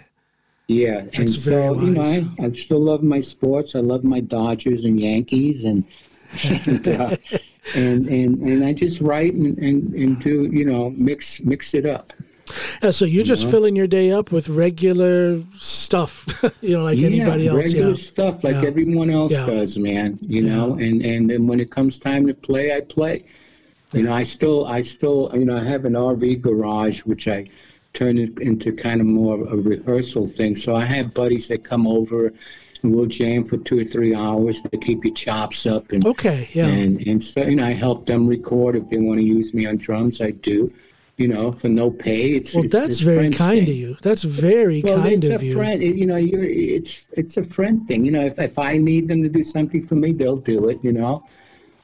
Yeah, and That's very so you know. I, I still love my sports. I love my Dodgers and Yankees, and and uh, and, and and I just write and, and, and do you know mix mix it up. Yeah, so you're just filling your day up with regular stuff, you know, like anybody else. regular Yeah. Regular stuff like Yeah. everyone else Yeah. does, man. You know, and and then when it comes time to play, I play. You know, I still I still you know I have an RV garage which I turn it into kind of more of a rehearsal thing. So I have buddies that come over and we'll jam for two or three hours to keep your chops up and Okay, yeah. and and so you know I help them record if they want to use me on drums. I do. You know, for no pay. It's well, it's, that's it's very kind thing. of you. That's very Well, kind it's of a you. friend. You know, you're it's it's a friend thing. You know, if if I need them to do something for me, they'll do it. You know.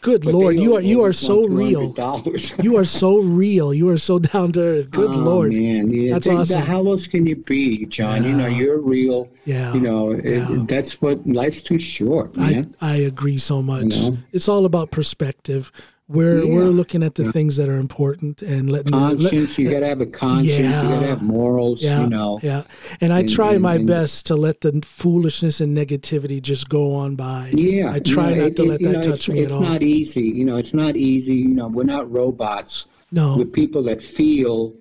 Good But Lord, you are you are so real. You are so real. You are so down to earth. Good oh, Lord. man, yeah. That's awesome. How else can you be, John? You know, you're real. Yeah. You know, it- that's what life's too short, I, man. I agree so much. know? It's all about perspective. We're Yeah. we're looking at the things that are important and letting let- conscience. you got to have a conscience. Yeah. You got to have morals. yeah, You know. yeah. And I And- try and- my and- best to let the foolishness and negativity just go on by. Yeah, I try you know, not it- to let that know, touch me at all. It's not easy. You know, it's not easy. You know, we're not robots. no, We're people that feel.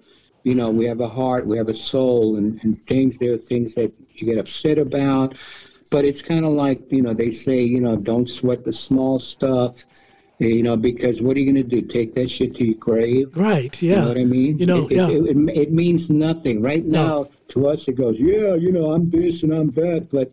You know, we have a heart, we have a soul, and, and things. There are things that you get upset about. But it's kind of like you know they say you know don't sweat the small stuff. You know, because what are you going to do? Take that shit to your grave? Right. Yeah. You know what I mean? You know, it, yeah. It, it, it means nothing. Right now, No. to us, it goes, yeah, you know, I'm this and I'm that. But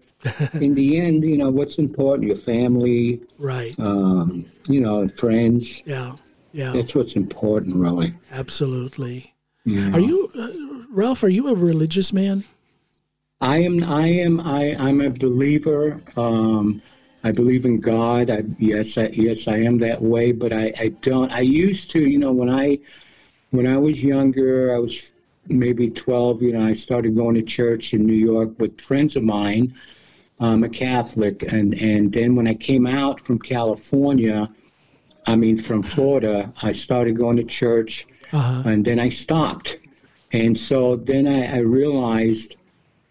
in the end, you know, what's important? Your family, Right. um, you know, friends. yeah. Yeah. That's what's important, really. Absolutely. Know? Are you, uh, Ralph? Are you a religious man? I am. I am. I. I'm a believer. Um, I believe in God. I, yes. I, yes. I am that way. But I, I don't. I used to. You know, when I when I was younger, I was maybe 12. You know, I started going to church in New York with friends of mine. I'm a Catholic, and and then when I came out from California, I mean from Florida, I started going to church, Uh-huh. and then I stopped. And so then I, I realized,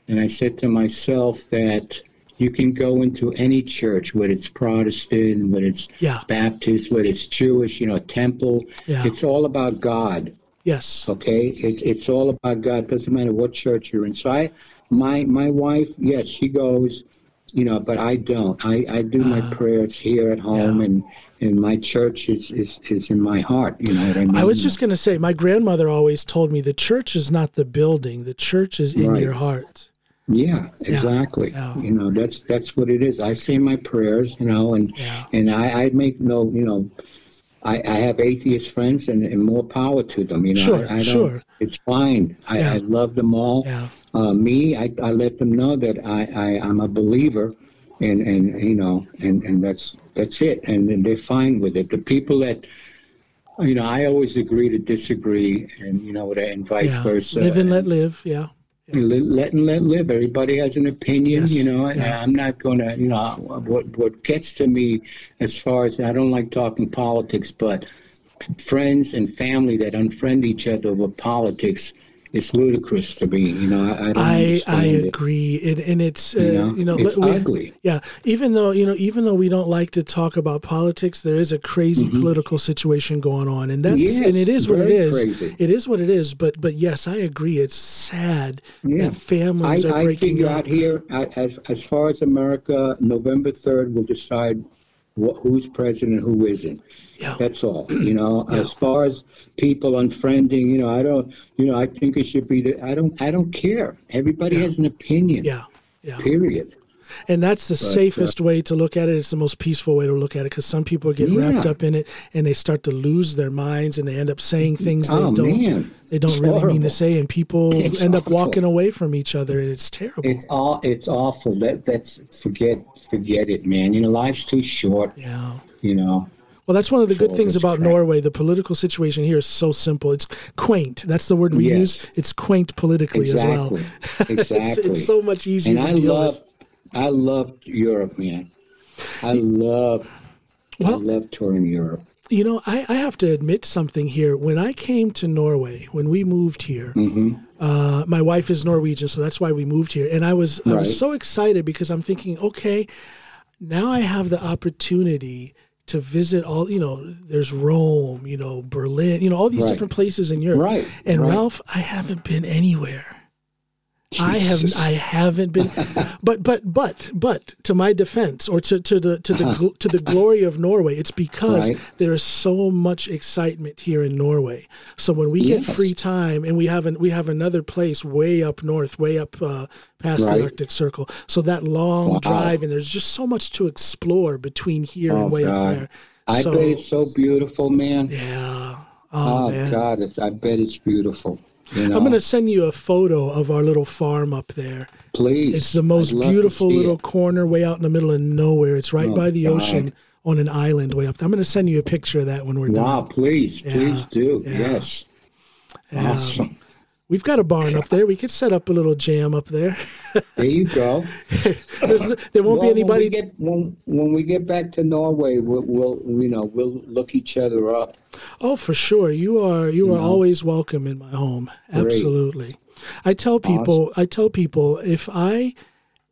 and I said to myself that you can go into any church, whether it's Protestant, whether it's Yeah. Baptist, whether it's Jewish, you know, temple. Yeah. It's all about God. Yes. Okay, it's it's all about God. Doesn't matter what church you're in. So I, my my wife, yes, she goes, you know, but I don't. I, I do my prayers here at home, Uh, Yeah. and and my church is, is is in my heart. You know what I mean? I was just going to say, my grandmother always told me the church is not the building; the church is in Right. your heart. Yeah, exactly. yeah. You know, that's that's what it is. I say my prayers, you know, and Yeah. and I, I make no, you know, I, I have atheist friends, and, and more power to them. You know, Sure, I, I don't, sure. It's fine. I, Yeah. I love them all. Yeah. Uh, me, I, I let them know that I, I I'm a believer, and and you know, and and that's that's it, and, and they're fine with it. The people that you know, I always agree to disagree, and you know, and vice yeah. versa. Live and let live. Yeah. Let, let and let live. Everybody has an opinion, Yes, you know, and yeah. I'm not going to, you know, what what gets to me as far as I don't like talking politics, but friends and family that unfriend each other over politics is ludicrous to me. You know, I, I I I agree, it, and it's uh, You know, you know it's we- ugly. Yeah, even though you know, even though we don't like to talk about politics, there is a crazy political situation going on, and that's Mm-hmm. Yes, and it is what it is. Crazy. It is what it is. But but yes, I agree. It's sad Yeah. that families I, are I breaking figure up. out here, I- as, as far as America, November 3rd will decide wh- who's president, and who isn't. Yeah. That's all. You know, as far as people unfriending, you know, I don't, you know, I think it should be, the, I don't, I don't care. Everybody has an opinion. Yeah, yeah, Period. And that's the safest way to look at it. It's the most peaceful way to look at it because some people get wrapped up in it and they start to lose their minds and they end up saying things they Oh, don't man. they don't It's really mean to say, and people It's end up walking away from each other, and it's terrible. It's all, it's awful. That, that's, forget, forget it, man. You know, life's too short, yeah. you know. Well, that's one of the good things about crap. Norway. The political situation here is so simple. It's quaint. That's the word we Yes. use. It's quaint politically Exactly. as well. it's, Exactly. it's so much easier And to I deal love, with. I love Europe, man. I love, I love touring Europe. You know, I, I have to admit something here. When I came to Norway, when we moved here, Mm-hmm. uh, my wife is Norwegian, so that's why we moved here. And I was I was so excited because I'm thinking, okay, now I have the opportunity to visit all. You know, there's Rome, you know, Berlin, you know, all these Right. different places in Europe. Right, And right. Ralph, I haven't been anywhere. I have I haven't been, but but but but to my defense, or to, to the to the to the glory of Norway, it's because Right. there is so much excitement here in Norway. So when we get free time, and we have an, we have another place way up north, way up uh, past the Arctic Circle. So that long Wow. drive, and there's just so much to explore between here Oh, and way up God. there. I so, bet it's so beautiful, man. yeah. Oh, Oh, man. God, it's, I bet it's beautiful. You know, I'm going to send you a photo of our little farm up there. please. It's the most I'd love to beautiful little it. corner way out in the middle of nowhere. It's right Oh, by the God. ocean on an island way up there. I'm going to send you a picture of that when we're Wow, done. Wow, please, please do. yeah. Yes. Yeah. Awesome. We've got a barn up there. We could set up a little jam up there. There you go. There's no- there won't be anybody. When we, get, when, when we get back to Norway, we'll, we'll you know we'll look each other up. Oh, for sure. You are you are know? always welcome in my home. Absolutely. I tell people I tell people if I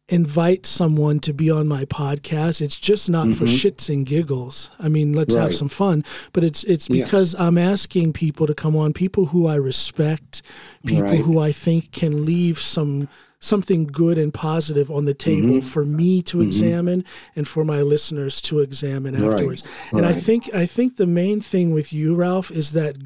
invite someone to be on my podcast, it's just not for shits and giggles. I mean, let's have Mm-hmm. Some fun, but it's it's Yeah. because I'm asking people to come on, people who I respect, people Right. who I think can leave some something good and positive on the table mm-hmm. for me to mm-hmm. examine and for my listeners to examine afterwards. Right. And right. I think I think the main thing with you, Ralph, is that.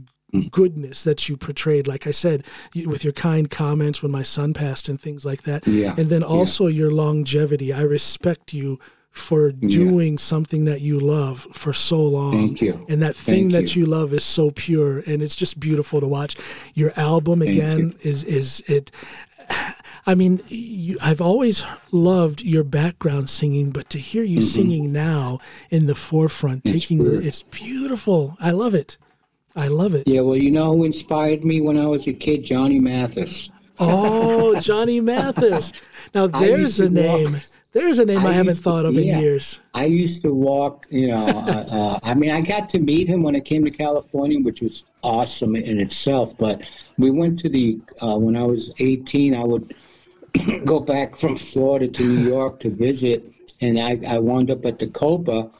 Goodness that you portrayed like i said you, with your kind comments when my son passed and things like that yeah. and then also yeah. your longevity i respect you for doing yeah. something that you love for so long. Thank you. And that thing Thank that you. you. love is so pure and it's just beautiful to watch. Your album again is is it I mean, you, I've always loved your background singing, but to hear you mm-hmm. singing now in the forefront, it's taking the, it's beautiful. I love it. I love it. Yeah, well, you know who inspired me when I was a kid? Johnny Mathis. Oh, Johnny Mathis. Now there's a name. Walk, there's a name I, I haven't thought to, of in years. I used to walk, you know, uh, uh, I mean, I got to meet him when I came to California, which was awesome in itself. But we went to the, uh, when I was 18, I would go back from Florida to New York to visit. And I, I wound up at the Copa,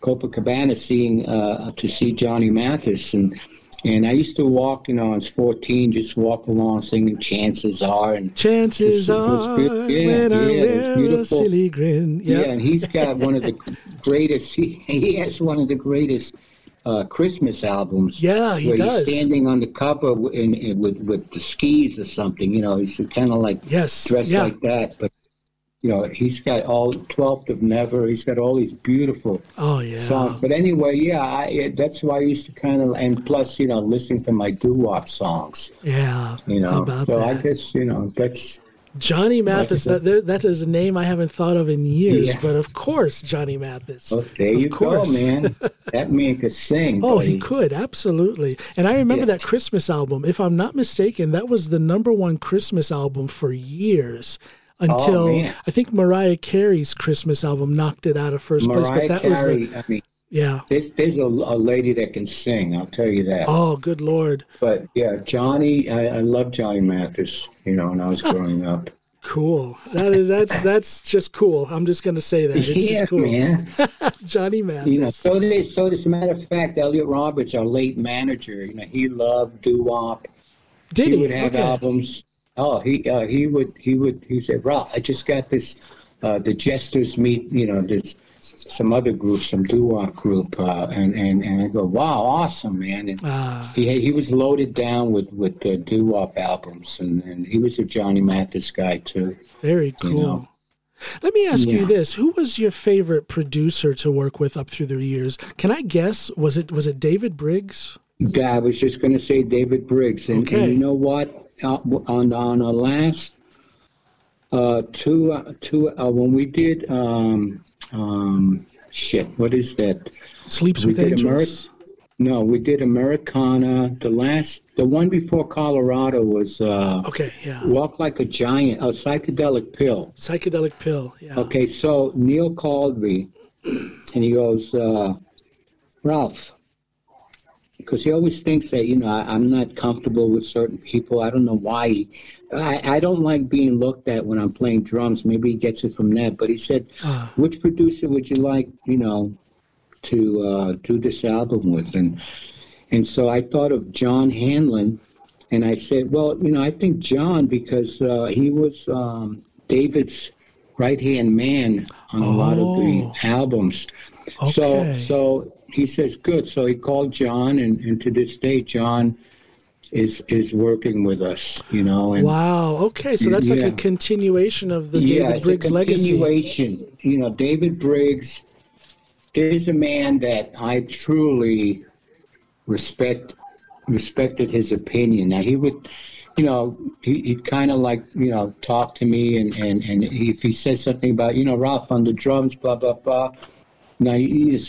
Copacabana, seeing uh, to see Johnny Mathis. And and I used to walk, you know, I was 14, just walk along singing Chances Are. and Chances it was, Are, it was yeah, when yeah, I wear a silly grin. Yep. Yeah, and he's got one of the greatest, he, he has one of the greatest uh, Christmas albums. Yeah, he where does. he's standing on the cover in, in, with, with the skis or something, you know, he's kind of like yes, dressed yeah. like that, but you know, he's got all Twelfth of Never. He's got all these beautiful oh yeah songs. But anyway, yeah, I, that's why I used to kind of and plus, you know, listening to my doo wop songs. Yeah, you know. So that? I guess you know that's Johnny Mathis. That, that is a name I haven't thought of in years. Yeah. But of course, Johnny Mathis. Well, there of you course. go, man. that man could sing. oh, buddy. he could absolutely. And I remember yeah. that Christmas album. If I'm not mistaken, that was the number one Christmas album for years Oh, until oh, I think Mariah Carey's Christmas album knocked it out of first Mariah place. But that Carey, was the, I mean, yeah. There's, there's a, a, lady that can sing. I'll tell you that. Oh, good lord! But yeah, Johnny, I, I love Johnny Mathis. You know, when I was growing up. Cool. That is that's that's just cool. I'm just going to say that. It's yeah, cool. man. Johnny Mathis. You know, so did so as a matter of fact, Elliot Roberts, our late manager, you know, he loved doo wop. Did he? he would have okay. albums Oh, he uh, he would he would he said, Ralph, I just got this. Uh, the Jesters meet, you know, there's some other group, some doo wop group, uh, and and and I go, wow, awesome, man. And ah. he he was loaded down with with uh, doo wop albums, and and he was a Johnny Mathis guy too. Very cool. You know? Let me ask yeah. you this: Who was your favorite producer to work with up through the years? Can I guess? Was it was it David Briggs? Yeah, I was just going to say David Briggs, and, okay. and you know what? Uh, on on a last uh, two uh, two uh, when we did um, um, shit. What is that? Sleeps we with Angels. no, we did Americana. The last, the one before Colorado was uh, okay. Yeah. Walk like a giant. A psychedelic pill. Psychedelic pill. Yeah. Okay, so Neil called me, and he goes, uh, Ralph because he always thinks that you know I, am not comfortable with certain people. I don't know why. He, I I don't like being looked at when I'm playing drums. Maybe he gets it from that. But he said, uh. "Which producer would you like? You know, to uh, do this album with?" And and so I thought of John Hanlon, and I said, "Well, you know, I think John because uh, he was um, David's right hand man on a oh. lot of the oh. albums." Okay. So so he says, good. So he called John, and, and to this day, John is is working with us. You know. And, wow. Okay, so that's yeah. like a continuation of the yeah, David Briggs legacy. continuation. You know, David Briggs is a man that I truly respect respected his opinion. Now he would, you know, he, he'd kind of like, you know, talk to me and, and, and if he says something about, you know, Ralph on the drums, blah, blah, blah, now,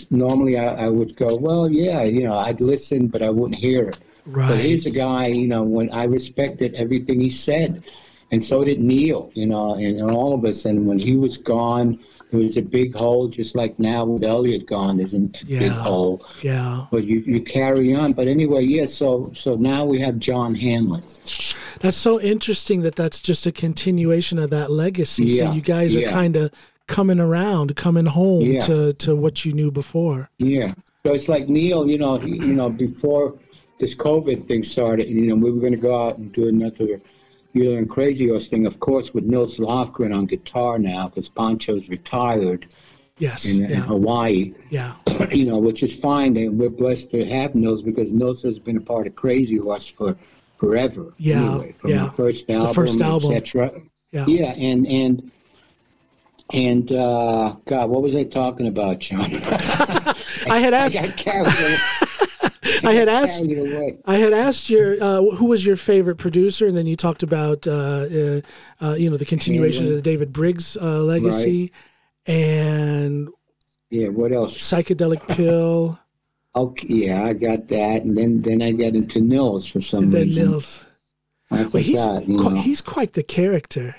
normally I, I, would go, well, yeah, you know, I'd listen, but I wouldn't hear it. Right. But he's a guy, you know, when I respected everything he said, and so did Neil, you know, and, and all of us. And when he was gone, there was a big hole, just like now with Elliot gone, there's a yeah. big hole. Yeah. But you, you carry on. But anyway, yeah. So so now we have John Hanlon. That's so interesting that that's just a continuation of that legacy. Yeah. So you guys are yeah. kind of coming around, coming home yeah. to, to what you knew before. Yeah. So it's like Neil, you know, he, you know, before this COVID thing started, you know, we were going to go out and do another you learn Crazy Horse thing, of course, with Nils Lofgren on guitar now because Poncho's retired Yes. in, yeah. in Hawaii. yeah. you know, which is fine. And we're blessed to have Nils because Nils has been a part of Crazy Horse for forever. Yeah, anyway, from yeah. the first album, first album. etc. Yeah. Yeah, and and and uh, God, what was I talking about, John? I had I asked. got carried away. I had asked. Away. I had asked your uh, who was your favorite producer, and then you talked about uh, uh, uh, you know the continuation of the David Briggs uh, legacy and Yeah, what else? psychedelic pill, Okay, yeah, I got that, and then then I got into Nils for some and then reason. Nils. I Well, he's you know. he's quite the character.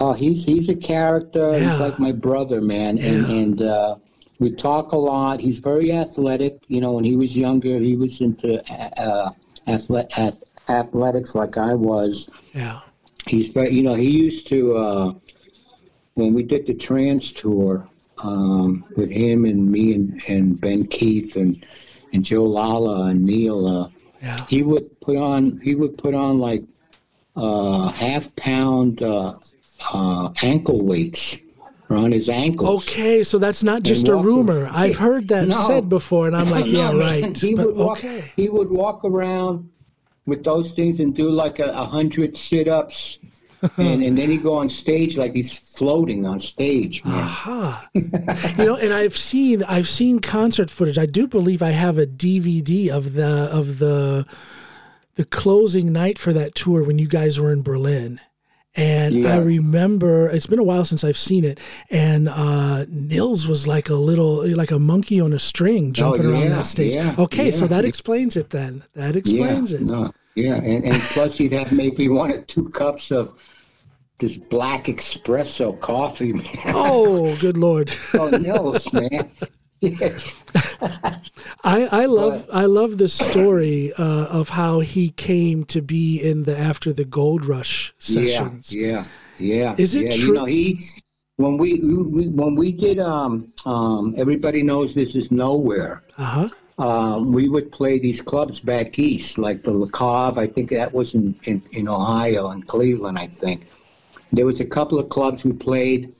Oh, he's he's a character. Yeah. He's like my brother, man, and Yeah. and uh, we talk a lot. He's very athletic. You know, when he was younger, he was into uh, athle- ath- athletics like I was. Yeah, He's very, you know, he used to uh, when we did the trans tour um, with him and me and, and Ben Keith and and Joe Lala and Neil. Uh, yeah. he would put on he would put on like uh, half pound uh, uh, ankle weights on his ankles. Okay, so that's not just a rumor. I've heard that No. said before, and I'm like, yeah, right. He But would walk. okay, He would walk around with those things and do like a, a hundred sit-ups, and and then he'd go on stage like he's floating on stage, man. aha. you know, and I've seen I've seen concert footage. I do believe I have a DVD of the of the the closing night for that tour when you guys were in Berlin. And I remember it's been a while since I've seen it. And uh, Nils was like a little, like a monkey on a string jumping around Oh, yeah, that stage. yeah, okay, so that explains it then. That explains yeah, it. No, yeah, and, and plus he'd have maybe one or two cups of this black espresso coffee, man. Oh, good lord! Oh, Nils, man. I, I love I love the story uh, of how he came to be in the after the gold rush sessions. Yeah, yeah, yeah. Is it yeah, true- You know, he when we, we when we did um um everybody knows this is nowhere. Uh huh. Um, we would play these clubs back east, like the La Cave. I think that was in, in, in Ohio and Cleveland. I think there was a couple of clubs we played,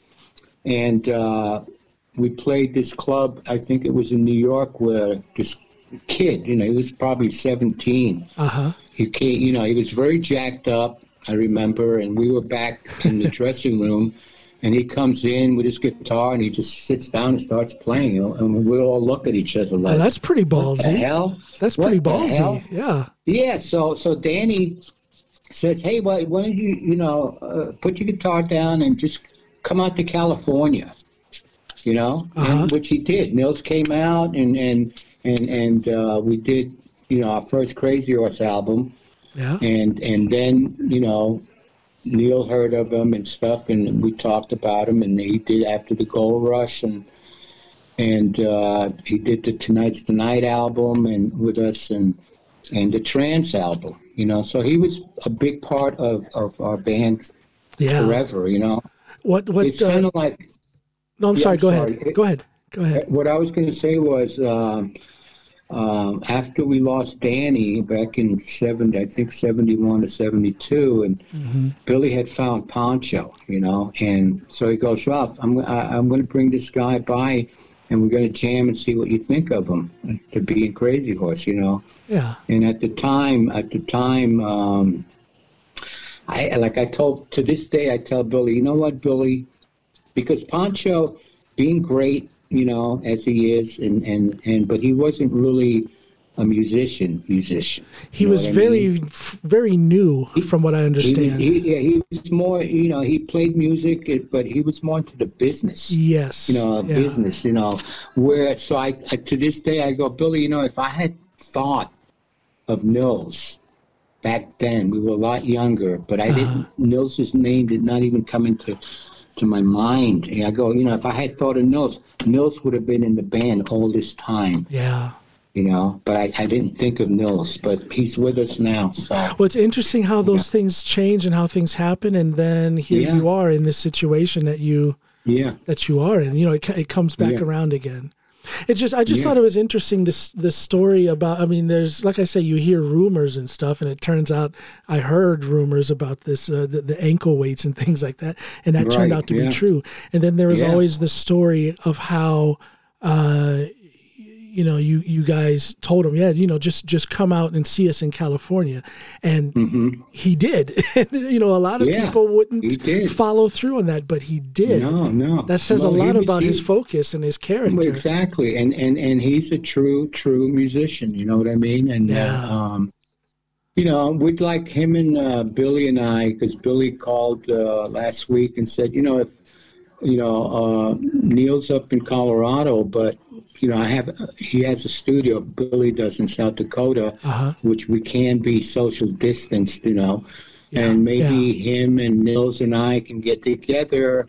and uh, we played this club. I think it was in New York, where this kid, you know, he was probably seventeen Uh huh. he came, you know, he was very jacked up. I remember, and we were back in the dressing room, and he comes in with his guitar and he just sits down and starts playing, you know, and we all look at each other like, Oh, that's pretty "What the ballsy. hell?" That's What pretty ballsy. Yeah. Yeah. So, so Danny says, "Hey, why, why don't you, you know, uh, put your guitar down and just come out to California?" You know, Uh-huh. and which he did. Nils came out and and and and uh, we did, you know, our first Crazy Horse album Yeah. and and then you know Neil heard of him and stuff, and we talked about him, and he did after the Gold Rush, and and uh, he did the Tonight's the Night album, and with us, and and the Trance album, you know. So he was a big part of of our band Yeah. forever, you know. What? What? It's kind Uh, of like no, I'm yeah, sorry. I'm Go sorry. ahead. Go ahead. Go ahead. what I was going to say was um, um, after we lost Danny back in seventy, I think seventy one to seventy two, and hmm Billy had found Poncho, you know, and so he goes, Ralph, I'm I, I'm going to bring this guy by, and we're going to jam and see what you think of him to be in Crazy Horse, you know. Yeah. And at the time, at the time, um, I like I told to this day, I tell Billy, you know what, Billy, because Poncho, being great, you know, as he is, and and and but he wasn't really a musician. Musician. He was what I very, mean? very new, from what I understand. he, yeah, he was more, you know, he played music, but he was more into the business, yes. you know, yeah. business, you know. Where, so I, I, to this day, I go, Billy, you know, if I had thought of Nils back then, we were a lot younger, but I Uh-huh. didn't, Nils's name did not even come into to my mind. And I go, you know, if I had thought of Nils, Nils would have been in the band all this time, Yeah. you know, but I, I didn't think of Nils, but he's with us now, so. Well, it's interesting how those things change and how things happen, and then here Yeah. you are in this situation that you Yeah. that you are in. You know, it, it comes back Yeah. around again. It just I just yeah. thought it was interesting this this story about I mean there's like I say you hear rumors and stuff and it turns out I heard rumors about this uh, the, the, ankle weights and things like that and that right. turned out to yeah. be true and then there was yeah. always the story of how uh, you know, you you guys told him, yeah, you know, just just come out and see us in California, and mm-hmm. he did. you know, a lot of yeah, people wouldn't follow through on that, but he did. No, no, that says well, a lot was, about he, his focus and his character. Exactly, and and and he's a true true musician. You know what I mean? And uh, yeah. Uh, um, you know, we'd like him and uh, Billy and I, because Billy called uh, last week and said, you know, if you know, uh, Neil's up in Colorado, but you know, I have he has a studio. Billy does in South Dakota, uh-huh. which we can be social distanced, you know, yeah, and maybe yeah. him and Nils and I can get together.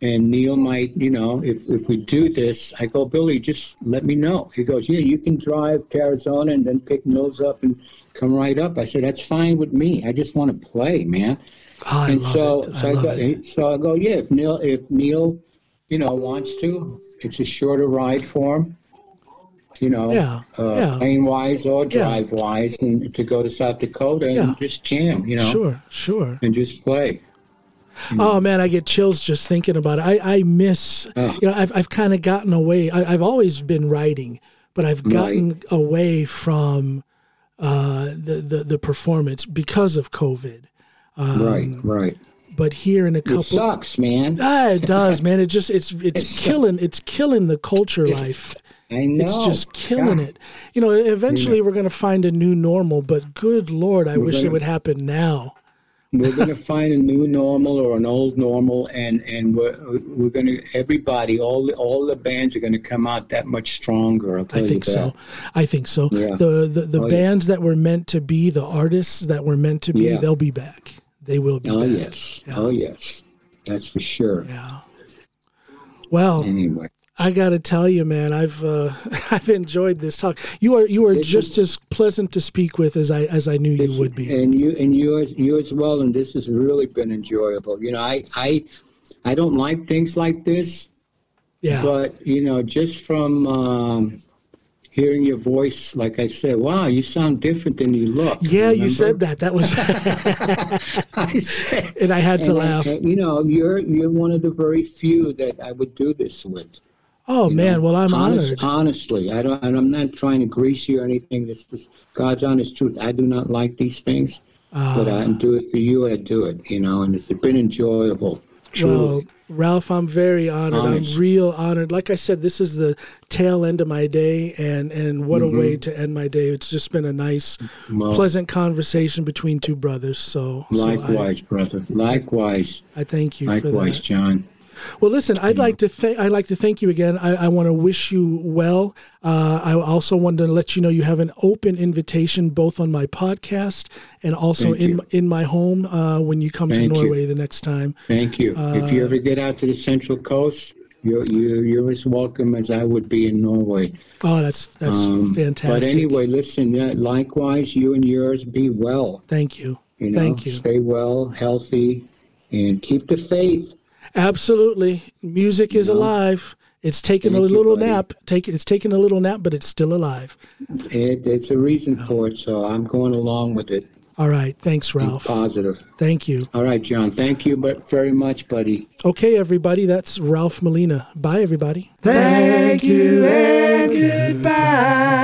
And Neil might, you know, if if we do this, I go, Billy, just let me know. He goes, yeah, you can drive to Arizona and then pick Nils up and come right up. I said, that's fine with me. I just want to play, man. Oh, and so, I so I, go, it. so I go, yeah. If Neil, if Neil, you know, wants to, it's a shorter ride for him. You know, yeah, uh, yeah. plane wise or drive yeah. wise, and to go to South Dakota and yeah. just jam. You know, sure, sure, and just play. Oh man, I get chills just thinking about it. I, I miss, oh. you know, I've, I've kind of gotten away. I, have always been writing, but I've gotten right. away from uh, the, the, the performance because of COVID. Um, right, right. But here in a couple, it sucks, man. Ah, it does, man. It just it's it's it killing it's killing the culture life. I know. It's just killing it. You know, eventually we're going to find a new normal, but good lord, I we're wish gonna, it would happen now. we're going to find a new normal or an old normal, and and we're we're going to everybody, all the, all the bands are going to come out that much stronger. i think so. I think so. Yeah. The the, the oh, bands yeah. that were meant to be, the artists that were meant to be, yeah. they'll be back. They will be. Oh back. yes. Yeah. Oh yes. That's for sure. Yeah. Well. Anyway. I got to tell you, man, I've uh, I've enjoyed this talk. You are you are just as pleasant to speak with as I as I knew you would be. And you and you as you as well. And this has really been enjoyable. You know, I I I don't like things like this. Yeah. But you know, just from um, hearing your voice, like I said, wow, you sound different than you look. Yeah, remember? you said that. That was. I said, and I had to laugh. I, you know, you're you're one of the very few that I would do this with. Oh you man, know, well I'm honest, honored. Honestly, I don't, and I'm not trying to grease you or anything. This is God's honest truth. I do not like these things, uh, but I do it for you. I do it, you know, and it's been enjoyable. Truly. Well, Ralph, I'm very honored. Honest. I'm real honored. Like I said, this is the tail end of my day, and and what mm-hmm. a way to end my day. It's just been a nice, well, pleasant conversation between two brothers. So likewise, so I, brother. Likewise. I thank you. Likewise, John. Well, listen, I'd like to thank I'd like to thank you again. I, I want to wish you well. Uh, I also wanted to let you know you have an open invitation both on my podcast and also thank in you. in my home uh, when you come thank to Norway you. the next time. Thank you. Uh, if you ever get out to the Central Coast, you're, you're, you're as welcome as I would be in Norway. Oh, that's that's um, fantastic. But anyway, listen. Yeah, likewise, you and yours be well. Thank you. You know, Thank you. Stay well, healthy, and keep the faith. Absolutely. Music is alive. It's taken Thank a little you, nap. Take it's taken a little nap, but it's still alive. It, it's a reason for it, so I'm going along with it. All right. Thanks, Ralph. Be positive. Thank you. All right, John. Thank you but very much, buddy. Okay, everybody. That's Ralph Molina. Bye, everybody. Thank you and goodbye.